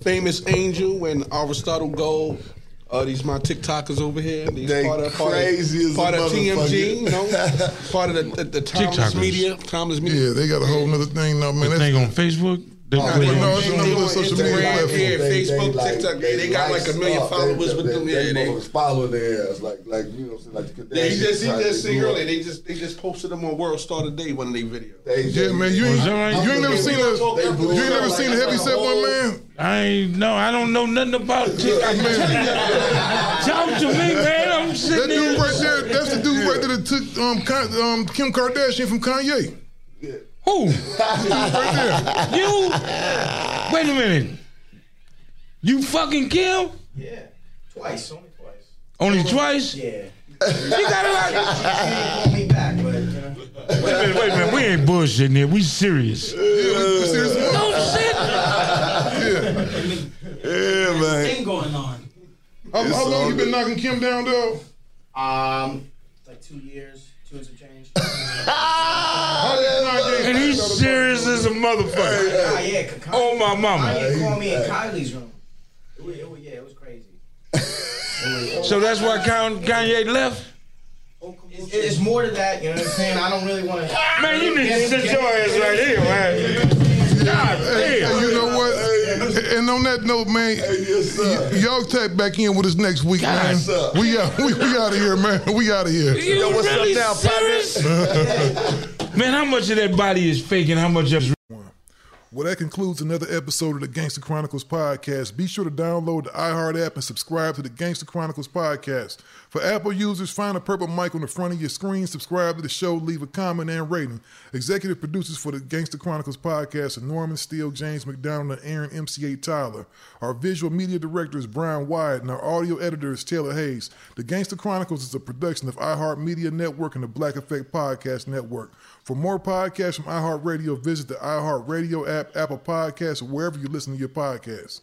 I: famous Angel and Aristotle Gold. Uh, these my TikTokers over here. These
D: They
I: part of, part
D: crazy
I: of,
D: as a
I: part of TMG,
D: motherfucker.
I: you know, part of the, the, the Timeless
C: TikTokers.
I: Media. Timeless Media.
C: Yeah, they got a whole other thing now, man.
E: The
C: That's
E: thing on Facebook. The-
C: Oh,
E: the-
C: no, no, it's
I: They
C: another
I: on
C: social media platform.
I: yeah,
D: They-
I: Facebook,
D: they like-
I: TikTok. They, they got
D: like
I: like a million
D: stuff.
I: followers
D: they,
I: with them.
D: They,
I: Yeah, they,
D: motherfuckers following their ass, like, like you know what I'm saying? Like the
I: Yeah, he just he just
D: they
I: seen
D: grew
I: earlier. They just they just posted them on World Star Today one of their videos.
D: They,
C: Yeah, man, you ain't,
E: right?
C: you ain't never seen a,
I: gonna talk after
C: you ain't never seen a
I: that's
C: heavy set one, man.
E: I ain't know. I don't know nothing about TikTok. I'm telling you. Talk to me, man. I'm sitting That
C: dude
E: there.
C: right there, that's the dude right there that took um, um, Kim Kardashian from Kanye.
E: Who? Who?
C: right.
E: You? Wait a minute. You fucking Kim?
J: Yeah, twice, only twice.
E: Only twice?
J: Yeah.
E: You got it like.
J: She didn't call me back, but you know.
E: Wait a minute, wait a minute. We ain't bullshitting here. We serious.
C: Yeah, we serious.
E: No shit.
D: Yeah, Yeah, man.
J: Thing going on.
C: How, how long you been knocking Kim down, though?
J: Um, like two years, two and some change.
C: How you knock Gangsta
E: And he's serious as a motherfucker.
J: Ah, yeah, Ka-
E: Oh my mama.
J: Kanye called me in Kylie's room. It was, it was, yeah, it was crazy.
E: So that's why Kanye left.
J: It's, it's more to that, you know what I'm saying? I don't really want to.
E: Man, you need to sit your ass right here, man. God damn.
C: you know what? And on that note, man, y- y'all tap back in with us next week, man.
D: What's?
C: We out, we, we out of here, man. We out of here.
E: You
D: what's up now,
E: serious? Man, how much of that body is fake and how much of
C: Well, that concludes another episode of the Gangster Chronicles podcast. Be sure to download the iHeart app and subscribe to the Gangster Chronicles podcast. For Apple users, find a purple mic on the front of your screen, subscribe to the show, leave a comment and rating. Executive producers for the Gangster Chronicles podcast are Norman Steele, James McDonald, and Aaron MC Eiht Tyler. Our visual media director is Brian Wyatt, and our audio editor is Taylor Hayes. The Gangster Chronicles is a production of iHeart Media Network and the Black Effect Podcast Network. For more podcasts from iHeartRadio, visit the iHeartRadio app, Apple Podcasts, or wherever you listen to your podcasts.